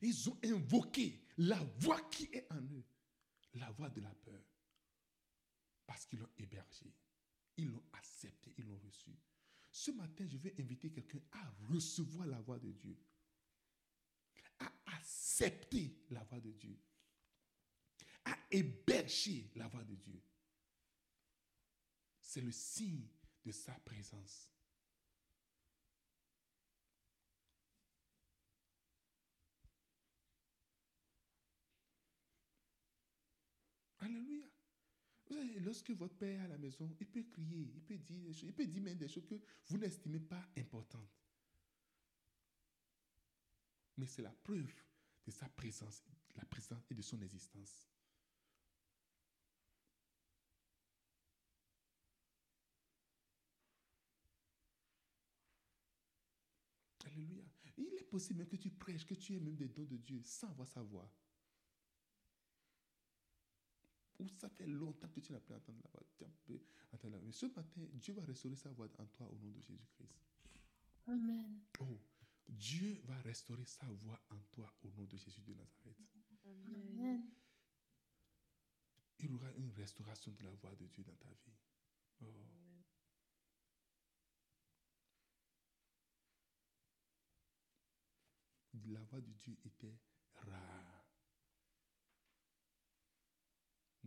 Ils ont invoqué la voix qui est en eux, la voix de la peur, parce qu'ils l'ont hébergé. Ils l'ont accepté, ils l'ont reçu. Ce matin, je vais inviter quelqu'un à recevoir la voix de Dieu, à accepter la voix de Dieu, à héberger la voix de Dieu. C'est le signe de sa présence. Alléluia. Lorsque votre père est à la maison, il peut crier, il peut dire des choses, il peut dire même des choses que vous n'estimez pas importantes. Mais c'est la preuve de sa présence, la présence et de son existence. Alléluia. Il est possible même que tu prêches, que tu aies même des dons de Dieu sans avoir sa Ou ça fait longtemps que tu n'as plus entendu la voix. Tu as peu entendu la voix. Mais ce matin, Dieu va restaurer sa voix en toi au nom de Jésus-Christ. Amen. Oh, Dieu va restaurer sa voix en toi au nom de Jésus de Nazareth. Amen. Il y aura une restauration de la voix de Dieu dans ta vie. Oh. La voix de Dieu était rare.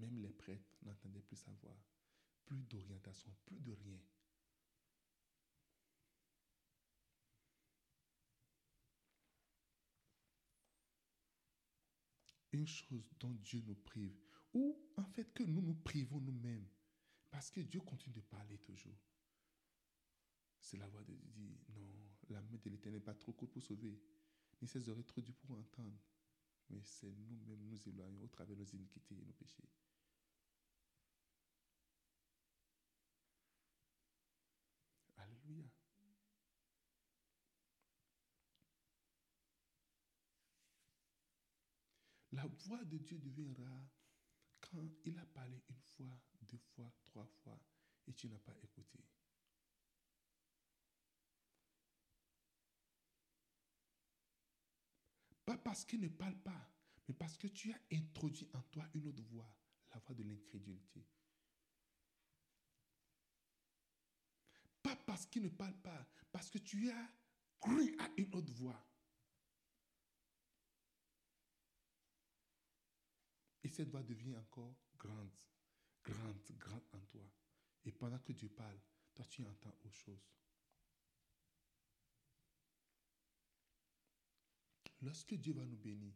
Même les prêtres n'entendaient plus sa voix. Plus d'orientation, plus de rien. Une chose dont Dieu nous prive, ou en fait que nous nous privons nous-mêmes, parce que Dieu continue de parler toujours. C'est la voix de Dieu dit, non, la main de l'Éternel n'est pas trop courte pour sauver, ni ses oreilles trop dures pour entendre. Mais c'est nous-mêmes nous éloignons au travers de nos iniquités et nos péchés. Alléluia. La voix de Dieu devient rare quand il a parlé une fois, deux fois, trois fois et tu n'as pas écouté. Pas parce qu'il ne parle pas, mais parce que tu as introduit en toi une autre voix, la voix de l'incrédulité. Pas parce qu'il ne parle pas, parce que tu as cru à une autre voix. Cette voix devient encore grande, grande, grande en toi. Et pendant que Dieu parle, toi tu entends autre chose. Lorsque Dieu va nous bénir,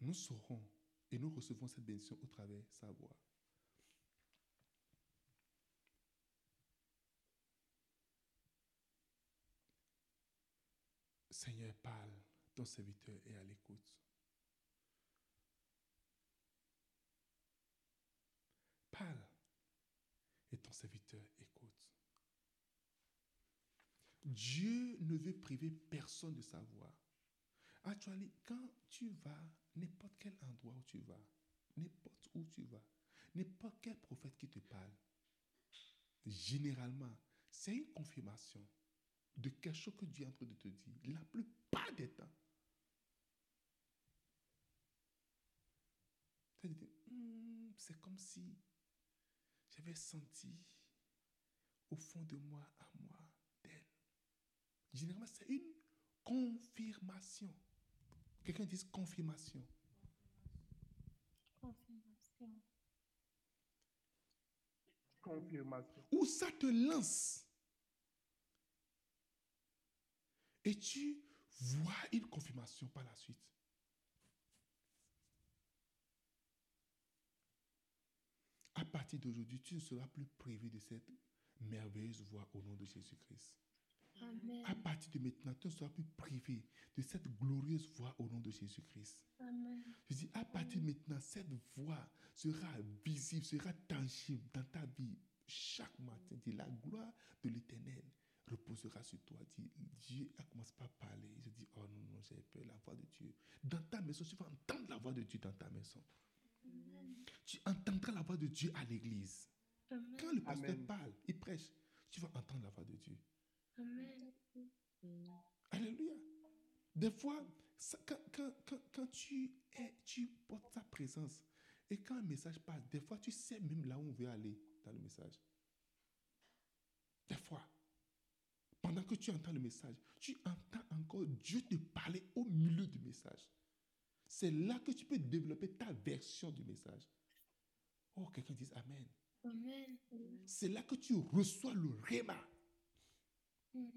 nous saurons et nous recevons cette bénédiction au travers de sa voix. Seigneur, parle, ton serviteur est à l'écoute. Parle, et ton serviteur écoute. Dieu ne veut priver personne de sa voix. Actuellement, quand tu vas, n'importe quel endroit où tu vas, n'importe où tu vas, n'importe quel prophète qui te parle, généralement, c'est une confirmation de quelque chose que Dieu est en train de te dire. La plupart des temps. Hmm, c'est comme si j'avais senti au fond de moi, à moi, d'elle. Généralement, c'est une confirmation. Quelqu'un dit confirmation. Confirmation. Confirmation. Où ça te lance. Et tu vois une confirmation par la suite. À partir d'aujourd'hui, tu ne seras plus privé de cette merveilleuse voix au nom de Jésus-Christ. Amen. À partir de maintenant, tu ne seras plus privé de cette glorieuse voix au nom de Jésus-Christ. Amen. Je dis, à partir de maintenant, cette voix sera visible, sera tangible dans ta vie. Chaque matin, dis, la gloire de l'éternel reposera sur toi. Dis, Dieu a commencé par parler. Je dis, oh non, non, j'ai peur, la voix de Dieu. Dans ta maison, tu vas entendre la voix de Dieu dans ta maison. Tu entendras la voix de Dieu à l'église. Amen. Quand le pasteur Amen. parle, il prêche, tu vas entendre la voix de Dieu. Amen. Alléluia. Des fois, ça- quand, quand- quand- quand tu, es, tu portes ta présence et quand un message passe, des fois, tu sais même là où on veut aller dans le message. Des fois, que tu entends le message, tu entends encore Dieu te parler au milieu du message. C'est là que tu peux développer ta version du message. Oh, quelqu'un dit Amen. Amen. C'est là que tu reçois le réma. Mm.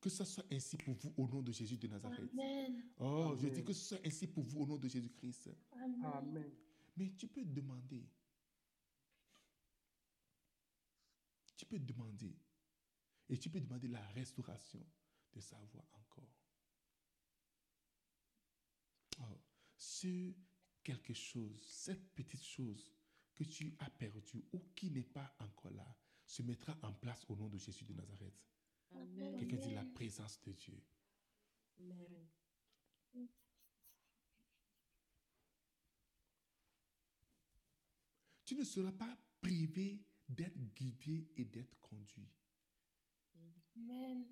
Que ce soit ainsi pour vous au nom de Jésus de Nazareth. Amen. Oh, je dis que ce soit ainsi pour vous au nom de Jésus-Christ. Amen. Amen. Mais tu peux demander. Tu peux demander. Et tu peux demander la restauration de sa voix encore. Oh, ce quelque chose, cette petite chose que tu as perdue ou qui n'est pas encore là, se mettra en place au nom de Jésus de Nazareth. Quelqu'un dit la présence de Dieu. Amen. Tu ne seras pas privé d'être guidé et d'être conduit. Amen.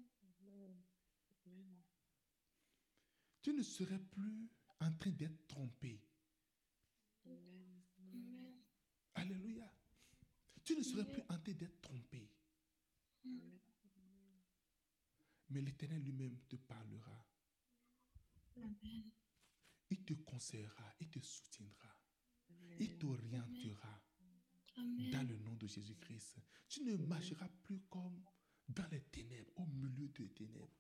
Tu ne serais plus en train d'être trompé. Amen. Alléluia. Tu ne serais plus en train d'être trompé. Mais l'Éternel lui-même te parlera. Amen. Il te conseillera, il te soutiendra, il t'orientera dans le nom de Jésus-Christ. Tu ne marcheras plus comme dans les ténèbres, au milieu des ténèbres.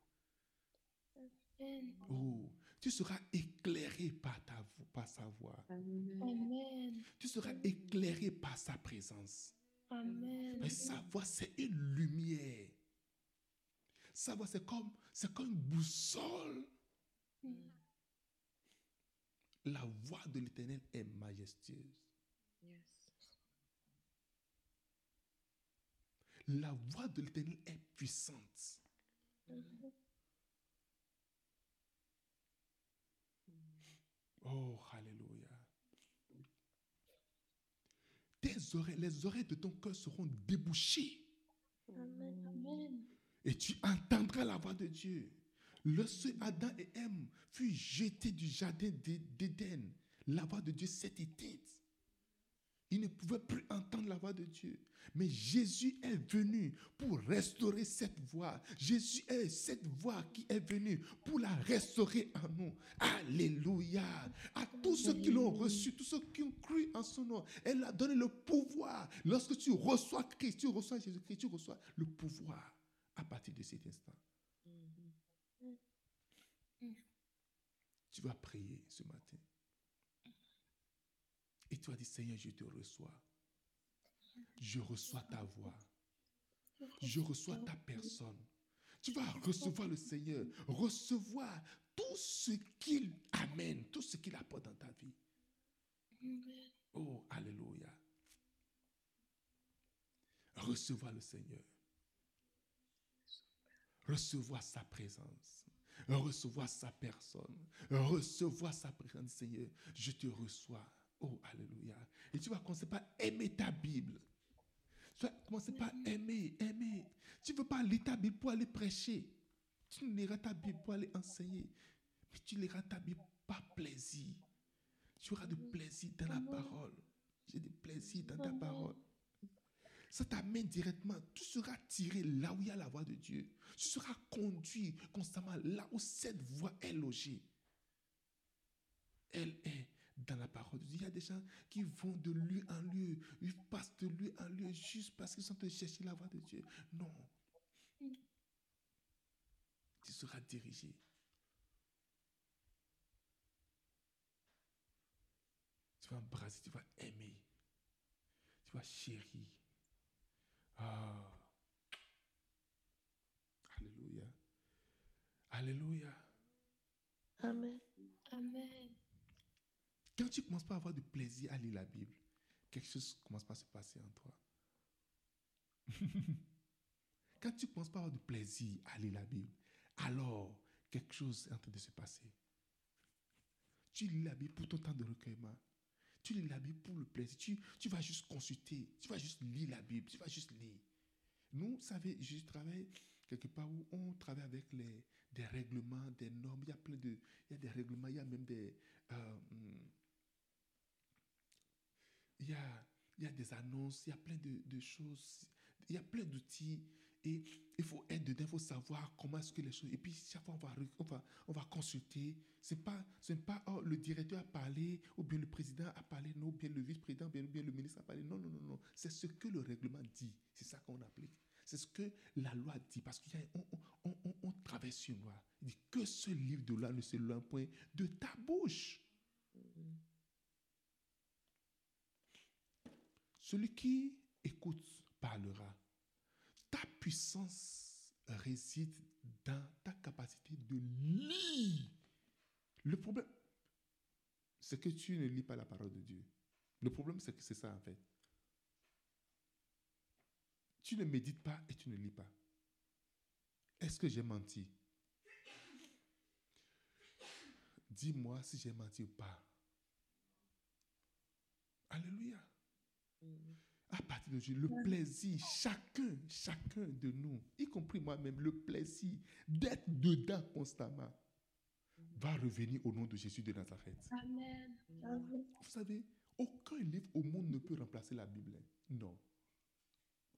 Amen. Oh, tu seras éclairé par, ta, par sa voix. Amen. Amen. Tu seras éclairé par sa présence. Amen. Mais sa voix, c'est une lumière. Sa voix, c'est comme, c'est comme une boussole. Mm. La voix de l'Éternel est majestueuse. Yes. La voix de l'Éternel est puissante. Oh, alléluia. Tes oreilles, les oreilles de ton cœur seront débouchées. Et tu entendras la voix de Dieu. Lorsque Adam et Ève furent jetés du jardin d'É- d'Éden, la voix de Dieu s'est éteinte. Ils ne pouvaient plus entendre la voix de Dieu. Mais Jésus est venu pour restaurer cette voix. Jésus est cette voix qui est venue pour la restaurer en nous. Alléluia. À tous ceux qui l'ont reçu, tous ceux qui ont cru en son nom, elle a donné le pouvoir. Lorsque tu reçois Christ, tu reçois Jésus-Christ, tu reçois le pouvoir à partir de cet instant. Mhm. Tu vas prier ce matin. Et tu vas dire, Seigneur, je te reçois. Je reçois ta voix. Je reçois ta personne. Tu vas recevoir le Seigneur, recevoir tout ce qu'il amène, tout ce qu'il apporte dans ta vie. Oh, alléluia. Recevoir le Seigneur. Recevoir sa présence. Recevoir sa personne. Recevoir sa présence, Seigneur. Je te reçois. Oh, alléluia. Et tu vas commencer par aimer ta Bible. Tu vas commencer par aimer, aimer. Tu ne veux pas lire ta Bible pour aller prêcher. Tu ne liras ta Bible pour aller enseigner. Mais tu liras ta Bible par plaisir. Tu auras du plaisir dans la parole. J'ai du plaisir dans ta parole. Ça t'amène directement. Tu seras tiré là où il y a la voix de Dieu. Tu seras conduit constamment là où cette voix est logée. Elle est dans la parole de Dieu. Il y a des gens qui vont de lieu en lieu. Ils passent de lieu en lieu juste parce qu'ils sont en train de chercher la voix de Dieu. Non. Tu seras dirigé. Tu vas embrasser, tu vas aimer. Tu vas chérir. Ah. Alléluia. Alléluia. Amen. Amen. Quand tu commences pas à avoir du plaisir à lire la Bible, quelque chose commence pas à se passer en toi. Quand tu commences pas à avoir du plaisir à lire la Bible, alors quelque chose est en train de se passer. Tu lis la Bible pour ton temps de recueillement. Tu lis la Bible pour le plaisir. Tu, tu vas juste consulter. Tu vas juste lire la Bible. Tu vas juste lire. Nous, vous savez, je travaille quelque part où on travaille avec les, des règlements, des normes. Il y a plein de... Il y a des règlements, il y a même des... euh, il y a, il y a des annonces, il y a plein de, choses, il y a plein d'outils. Et il faut être dedans, il faut savoir comment est-ce que les choses. Et puis, chaque fois, on va, on va, on va consulter. Ce n'est pas, pas oh, le directeur a parlé, ou bien le président a parlé, non, ou bien le vice-président, ou bien, le ministre a parlé. Non, non, non, non. C'est ce que le règlement dit. C'est ça qu'on applique. C'est ce que la loi dit. Parce qu'on on, on, on- travaille sur loi. Il dit que ce livre de loi ne se loin point de ta bouche. Celui qui écoute parlera. Ta puissance réside dans ta capacité de lire. Le problème, c'est que tu ne lis pas la parole de Dieu. Le problème, c'est que c'est ça en fait. Tu ne médites pas et tu ne lis pas. Est-ce que j'ai menti? Dis-moi si j'ai menti ou pas. Alléluia. À partir de le plaisir, chacun, chacun de nous, y compris moi-même, le plaisir d'être dedans constamment, va revenir au nom de Jésus de Nazareth. Amen. Amen. Vous savez, aucun livre au monde ne peut remplacer la Bible. hein. Non.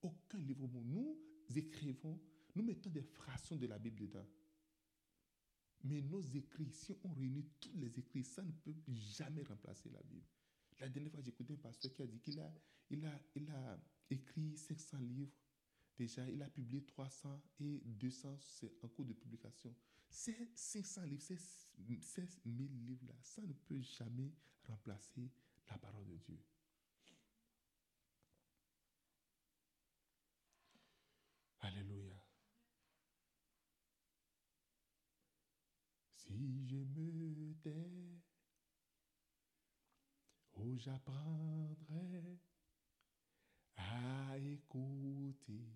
Aucun livre au monde. Nous écrivons, Nous mettons des fractions de la Bible dedans. Mais nos écrits, si on réunit tous les écrits, ça ne peut jamais remplacer la Bible. La dernière fois, écouté un pasteur qui a dit qu'il a, écrit 500 livres. Déjà, il a publié 300 et 200, c'est en cours de publication. Ces 500 livres, ces 16 000 livres-là, ça ne peut jamais remplacer la parole de Dieu. Alléluia. Si je me tais, oh j'apprendrai à écouter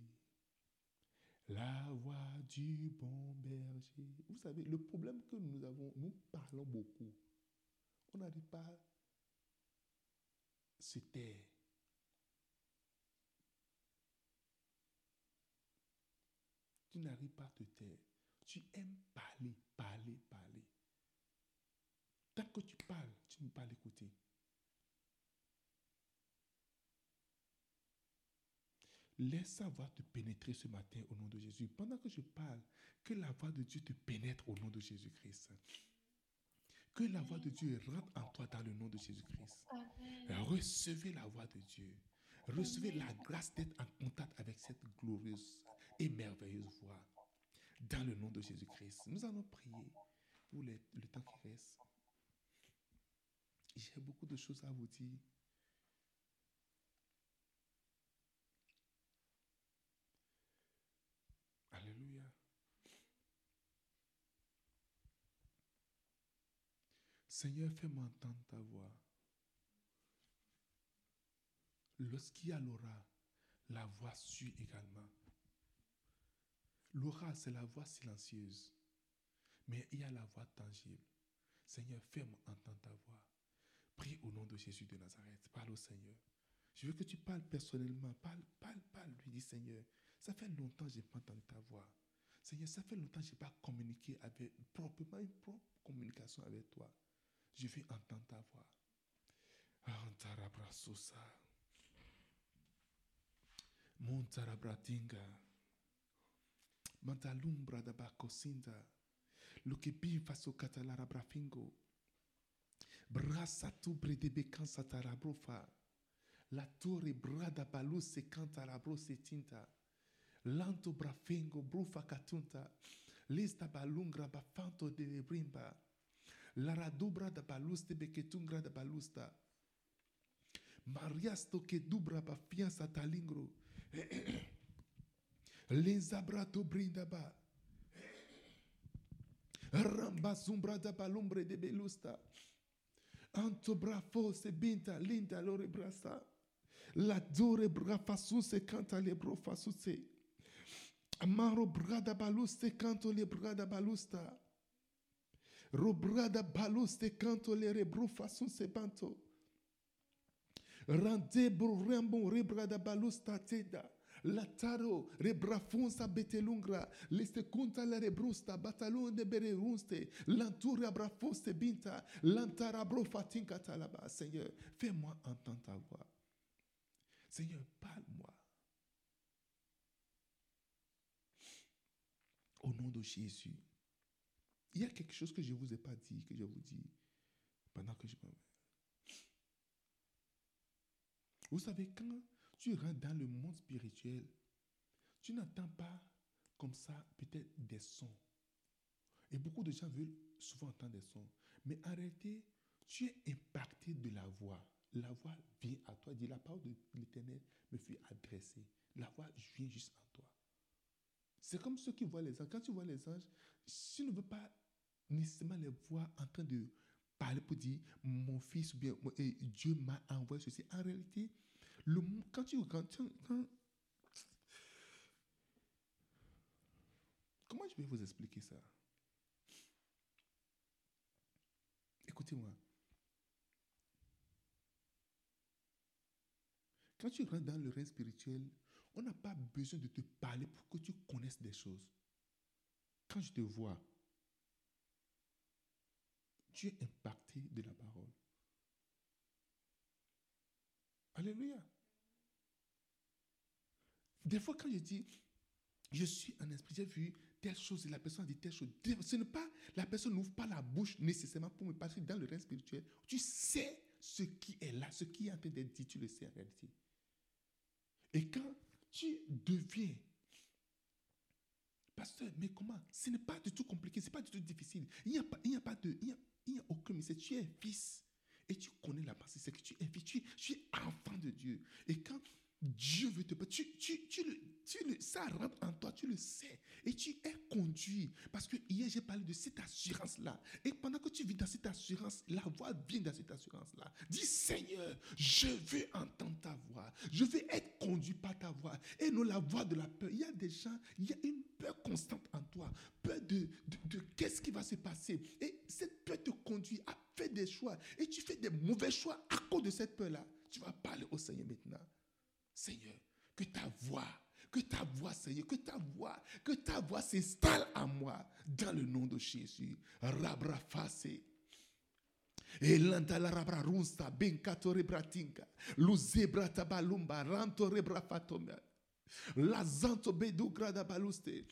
la voix du bon berger. Vous savez, le problème que nous avons, nous parlons beaucoup. On n'arrive pas à se taire. Tu n'arrives pas à te taire. Tu aimes parler, parler, parler. Tant que tu parles, tu ne peux pas l'écouter. Laisse sa voix te pénétrer ce matin au nom de Jésus. Pendant que je parle, que la voix de Dieu te pénètre au nom de Jésus-Christ. Que la voix de Dieu rentre en toi dans le nom de Jésus-Christ. Recevez la voix de Dieu. Recevez la grâce d'être en contact avec cette glorieuse et merveilleuse voix. Dans le nom de Jésus-Christ. Nous allons prier pour les- le temps qui reste. J'ai beaucoup de choses à vous dire. Alléluia. Seigneur, fais-moi entendre ta voix. Lorsqu'il y a l'aura, la voix suit également. L'aura, c'est la voix silencieuse. Mais il y a la voix tangible. Seigneur, fais-moi entendre ta voix. Prie au nom de Jésus de Nazareth. Parle au Seigneur. Je veux que tu parles personnellement. Parle, parle, parle. Lui dis, Seigneur, ça fait longtemps que je n'ai pas entendu ta voix. Seigneur, ça fait longtemps que je n'ai pas communiqué avec, proprement une propre communication avec toi. Je veux entendre ta voix. Antarabrasosa. Montarabratinga. Mantalumbra da bacosinda. Lukibi faso katalara brafingo. Brasa tu bredebe kansa tarabrofa. La torre brada balu se canta la bro se tinta. Lanto brafengo brufa katunta. Lista balungra bafanto de lebrimba. La radubra da balus de beketungra da balusta. Mariasto que dubra ba fianza talingro. Lenzabra to brinda ba. Ramba zumbra da balumbre de belusta. Anto brafo se binta linda lore brasa. La dore brafa su se canta le brofa su se. Amaro brada baluste canto le brada balusta. Robrada baluste canto le rebrufa su se banto. Rande burembo rebrada balusta teda. Lataro rebrafunsa betelungra. Leste kunta la rebrusta batalon de bererunste. Lantura brafoste binta. Lantara brofatinka talaba. Seigneur, fais-moi entendre ta voix. Seigneur, parle-moi. Au nom de Jésus. Il y a quelque chose que je ne vous ai pas dit, que je vous dis pendant que je vais. Vous savez, quand tu rentres dans le monde spirituel, tu n'entends pas comme ça peut-être des sons. Et beaucoup de gens veulent souvent entendre des sons. Mais réalité, tu es impacté de la voix. La voix vient à toi. Dit la parole de l'Éternel me fut adressée. La voix vient juste en toi. C'est comme ceux qui voient les anges. Quand tu vois les anges, si tu ne veux pas nécessairement les voir en train de parler pour dire mon fils ou bien Dieu m'a envoyé ceci. En réalité, quand tu quand, quand- comment je vais vous expliquer ça? Écoutez-moi. Quand tu rentres dans le règne spirituel, on n'a pas besoin de te parler pour que tu connaisses des choses. Quand je te vois, tu es impacté de la parole. Alléluia. Des fois, quand je dis, je suis un esprit, j'ai vu telle chose et la personne a dit telle chose. Ce n'est pas, la personne n'ouvre pas la bouche nécessairement pour me passer dans le règne spirituel. Tu sais ce qui est là, ce qui est en train d'être dit, tu le sais en réalité. Et quand tu deviens pasteur, mais comment? Ce n'est pas du tout compliqué, ce n'est pas du tout difficile. Il n'y a, pas, il a pas de, il il n'y a aucun mystère. Tu es fils et tu connais la pensée, c'est que tu es fils, tu, tu es enfant de Dieu. Et quand Dieu veut te tu, tu, tu, le, tu le, ça rentre en toi, tu le sais. Et tu es conduit. Parce que hier, j'ai parlé de cette assurance-là. Et pendant que tu vis dans cette assurance, la voix vient dans cette assurance-là. Dis Seigneur, je veux entendre ta voix. Je veux être conduit par ta voix. Et non la voix de la peur. Il y a des gens, il y a une peur constante en toi. Peur de, de, de qu'est-ce qui va se passer. Et cette peur te conduit à faire des choix. Et tu fais des mauvais choix à cause de cette peur-là. Tu vas parler au Seigneur maintenant. Seigneur, que ta voix, que ta voix, Seigneur, que ta voix, que ta voix s'installe en moi dans le nom de Jésus. Rabra face. Et lanta la rabra runsta, ben katore bratinga, luzebra tabalumba, ranto rebra fatoma, la zanto bedu grada baluste.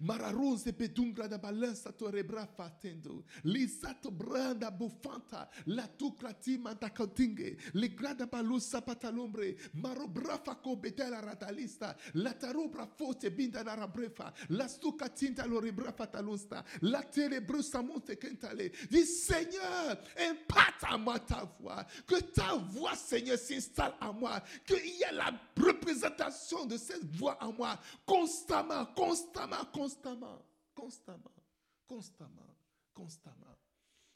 Mararunze pedungra da balança torebra fatendo. Lisato branda bufanta. La tucrati mantacantingue. Le grada balusa patalombre. Maro brafa co betela radalista. La tarobra fote binda da rabrefa. La stuca tinta lo rebra fatalunsta. La terebrusa monte kentale. Dis Seigneur, impacte à moi ta voix. Que ta voix, Seigneur, s'installe en moi. Qu'il y ait la représentation de cette voix en moi. Constamment, constamment, constamment, constamment, constamment, constamment,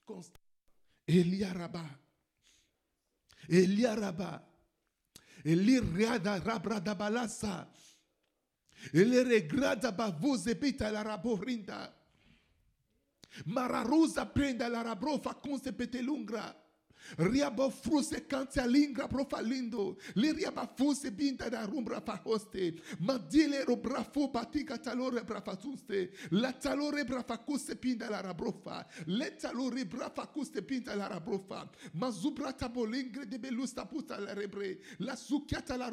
constamment. Eliaraba. Eliaraba. Eliriada rabrada balasa. Eliregrada bavuze bita la raborinda. Mararuza prenda la rabrofa conse petelungra. Riabo fruse cantia lingra profalindo. Li riaba fuse binta da rumbra fa hoste. Mandile robra fu batika talore brafatuste. La talore brafacuste pinda la rabrofa. Le talore brafacuste pinta la rabrofa. Mazubra tabolingre de belusta puta la rebre. La succhiata la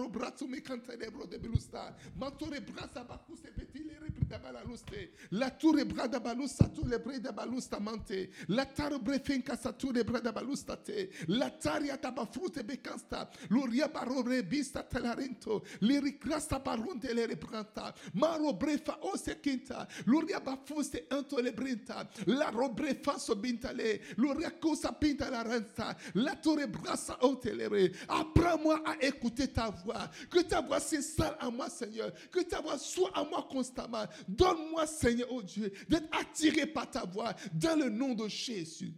me canta lebro de belusta. Mantore brasa bacuste petile rebrida balaluste. La tour brada balusta le breda balusta mante. La taro brefinca sa tu le te. La taria tabafrute becansta. Luria barobre bista telarento. Liricrasta baronte le rebranta. Maro brefa ose quinta. Luria bafuste anto le brinta. La robre faso bintale. Luria cosa pinta la renta. La torre brassa otelere. Apprends-moi à écouter ta voix. Que ta voix s'installe en moi, Seigneur. Que ta voix soit en moi constamment. Donne-moi, Seigneur, oh Dieu, d'être attiré par ta voix dans le nom de Jésus.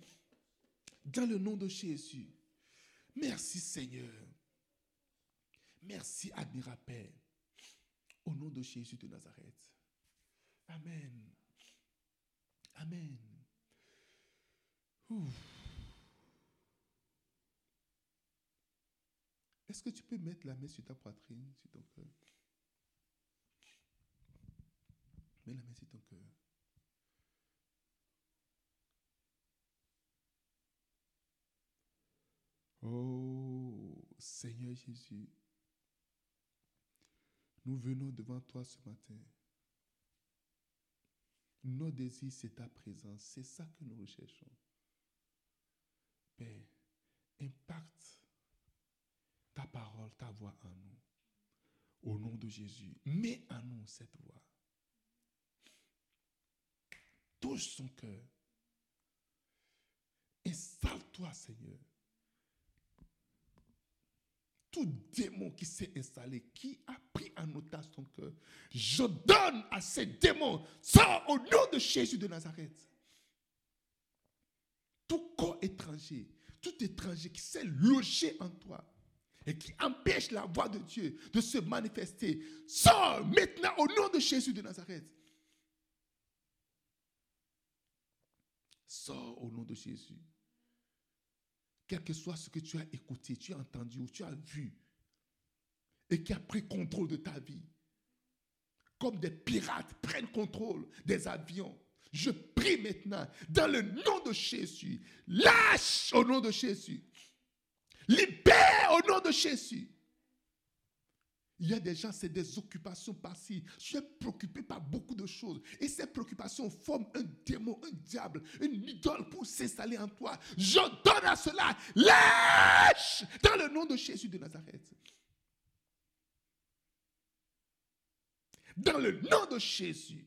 Dans le nom de Jésus. Merci Seigneur. Merci admirable Père. Au nom de Jésus de Nazareth. Amen. Amen. Est-ce que tu peux mettre la main sur ta poitrine, sur ton cœur? Mets la main sur ton cœur. Oh Seigneur Jésus, nous venons devant toi ce matin. Nos désirs, c'est ta présence. C'est ça que nous recherchons. Père, impacte ta parole, ta voix en nous. Au nom de Jésus, mets en nous cette voix. Touche son cœur. Installe-toi, Seigneur tout démon qui s'est installé, qui a pris en otage ton cœur, je donne à ces démons, ça au nom de Jésus de Nazareth. Tout corps étranger, tout étranger qui s'est logé en toi et qui empêche la voix de Dieu de se manifester, sors maintenant au nom de Jésus de Nazareth. Sors au nom de Jésus quel que soit ce que tu as écouté, tu as entendu ou tu as vu, et qui a pris contrôle de ta vie, comme des pirates prennent contrôle des avions. Je prie maintenant, dans le nom de Jésus, lâche au nom de Jésus, libère au nom de Jésus. Il y a des gens, c'est des occupations par-ci. Tu es préoccupé par beaucoup de choses. Et ces préoccupations forment un démon, un diable, une idole pour s'installer en toi. Je donne à cela. Lâche dans le nom de Jésus de Nazareth. Dans le nom de Jésus.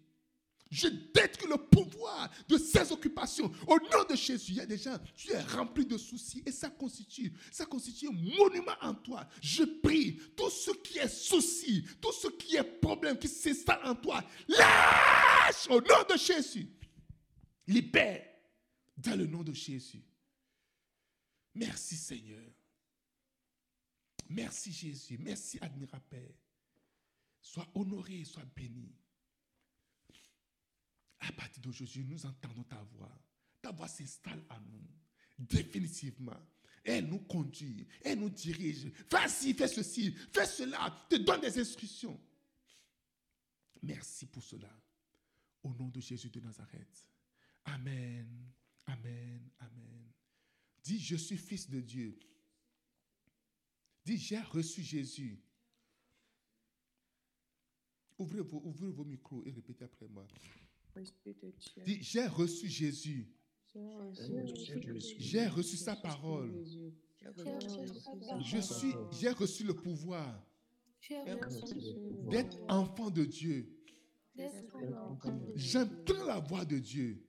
Je détruis le pouvoir de ces occupations. Au nom de Jésus, il y a des gens, tu es rempli de soucis et ça constitue, ça constitue un monument en toi. Je prie, tout ce qui est souci, tout ce qui est problème qui s'installe en toi, lâche au nom de Jésus. Libère dans le nom de Jésus. Merci Seigneur. Merci Jésus. Merci admirable. Sois honoré, sois béni. À partir d'aujourd'hui, nous entendons ta voix. Ta voix s'installe en nous, définitivement. Elle nous conduit, elle nous dirige. Vas-y, fais ceci, fais cela, te donne des instructions. Merci pour cela. Au nom de Jésus de Nazareth. Amen, amen, amen. Dis, je suis fils de Dieu. Dis, j'ai reçu Jésus. Ouvrez vos micros et répétez après moi. Dis, j'ai reçu Jésus. J'ai reçu sa parole. Je suis, j'ai reçu le pouvoir d'être enfant de Dieu. J'entends la voix de Dieu.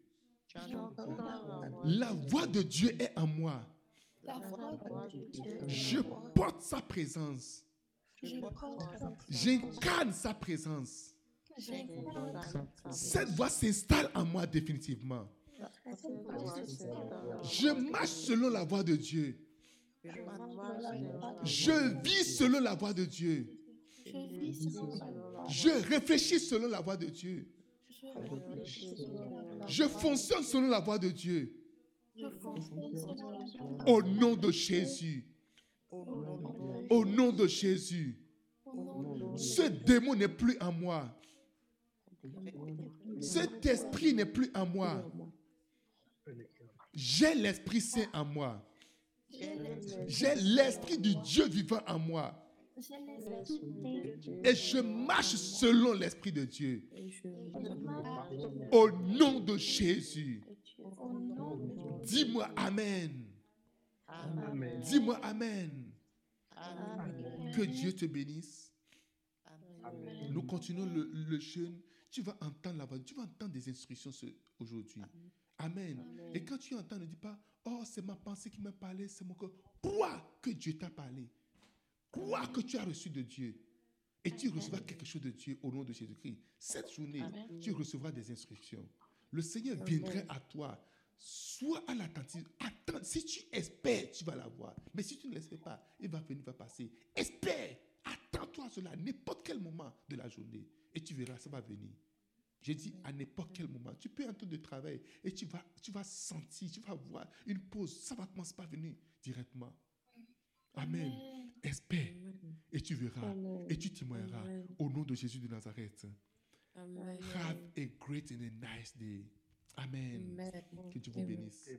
La voix de Dieu est en moi. Je porte sa présence. J'incarne sa présence. Cette voix s'installe en moi définitivement. Je marche selon la voix de Dieu. Je vis selon la voix de Dieu. Je réfléchis selon la voix de Dieu. Je fonctionne selon la voix de Dieu. Au nom de Jésus. Au nom de Jésus. Ce démon n'est plus en moi. Cet esprit n'est plus en moi. J'ai l'Esprit Saint en moi. J'ai l'esprit du Dieu vivant en moi. Et je marche selon l'Esprit de Dieu. Au nom de Jésus. Dis-moi Amen. Dis-moi Amen. Que Dieu te bénisse. Nous continuons le, le jeûne. Tu vas entendre la voix. Tu vas entendre des instructions aujourd'hui. Amen. Et quand tu entends, ne dis pas, oh, c'est ma pensée qui m'a parlé, c'est mon cœur. Crois que Dieu t'a parlé. Crois que tu as reçu de Dieu. Et tu recevras quelque chose de Dieu au nom de Jésus-Christ. Cette journée, tu recevras des instructions. Le Seigneur viendrait à toi. Sois à l'attentif. Attends. Si tu espères, tu vas l'avoir. Mais si tu ne l'espères pas, il va venir, il va passer. Espère. Attends-toi à cela, n'importe quel moment de la journée. Et tu verras, ça va venir. J'ai dit à n'importe quel moment. Tu peux entendre de travail et tu vas, tu vas sentir, tu vas voir une pause. Ça va commencer par venir directement. Amen. Espère et tu verras et tu témoigneras au nom de Jésus de Nazareth. Have a great and a nice day. Amen. Amen. Que Dieu vous bénisse.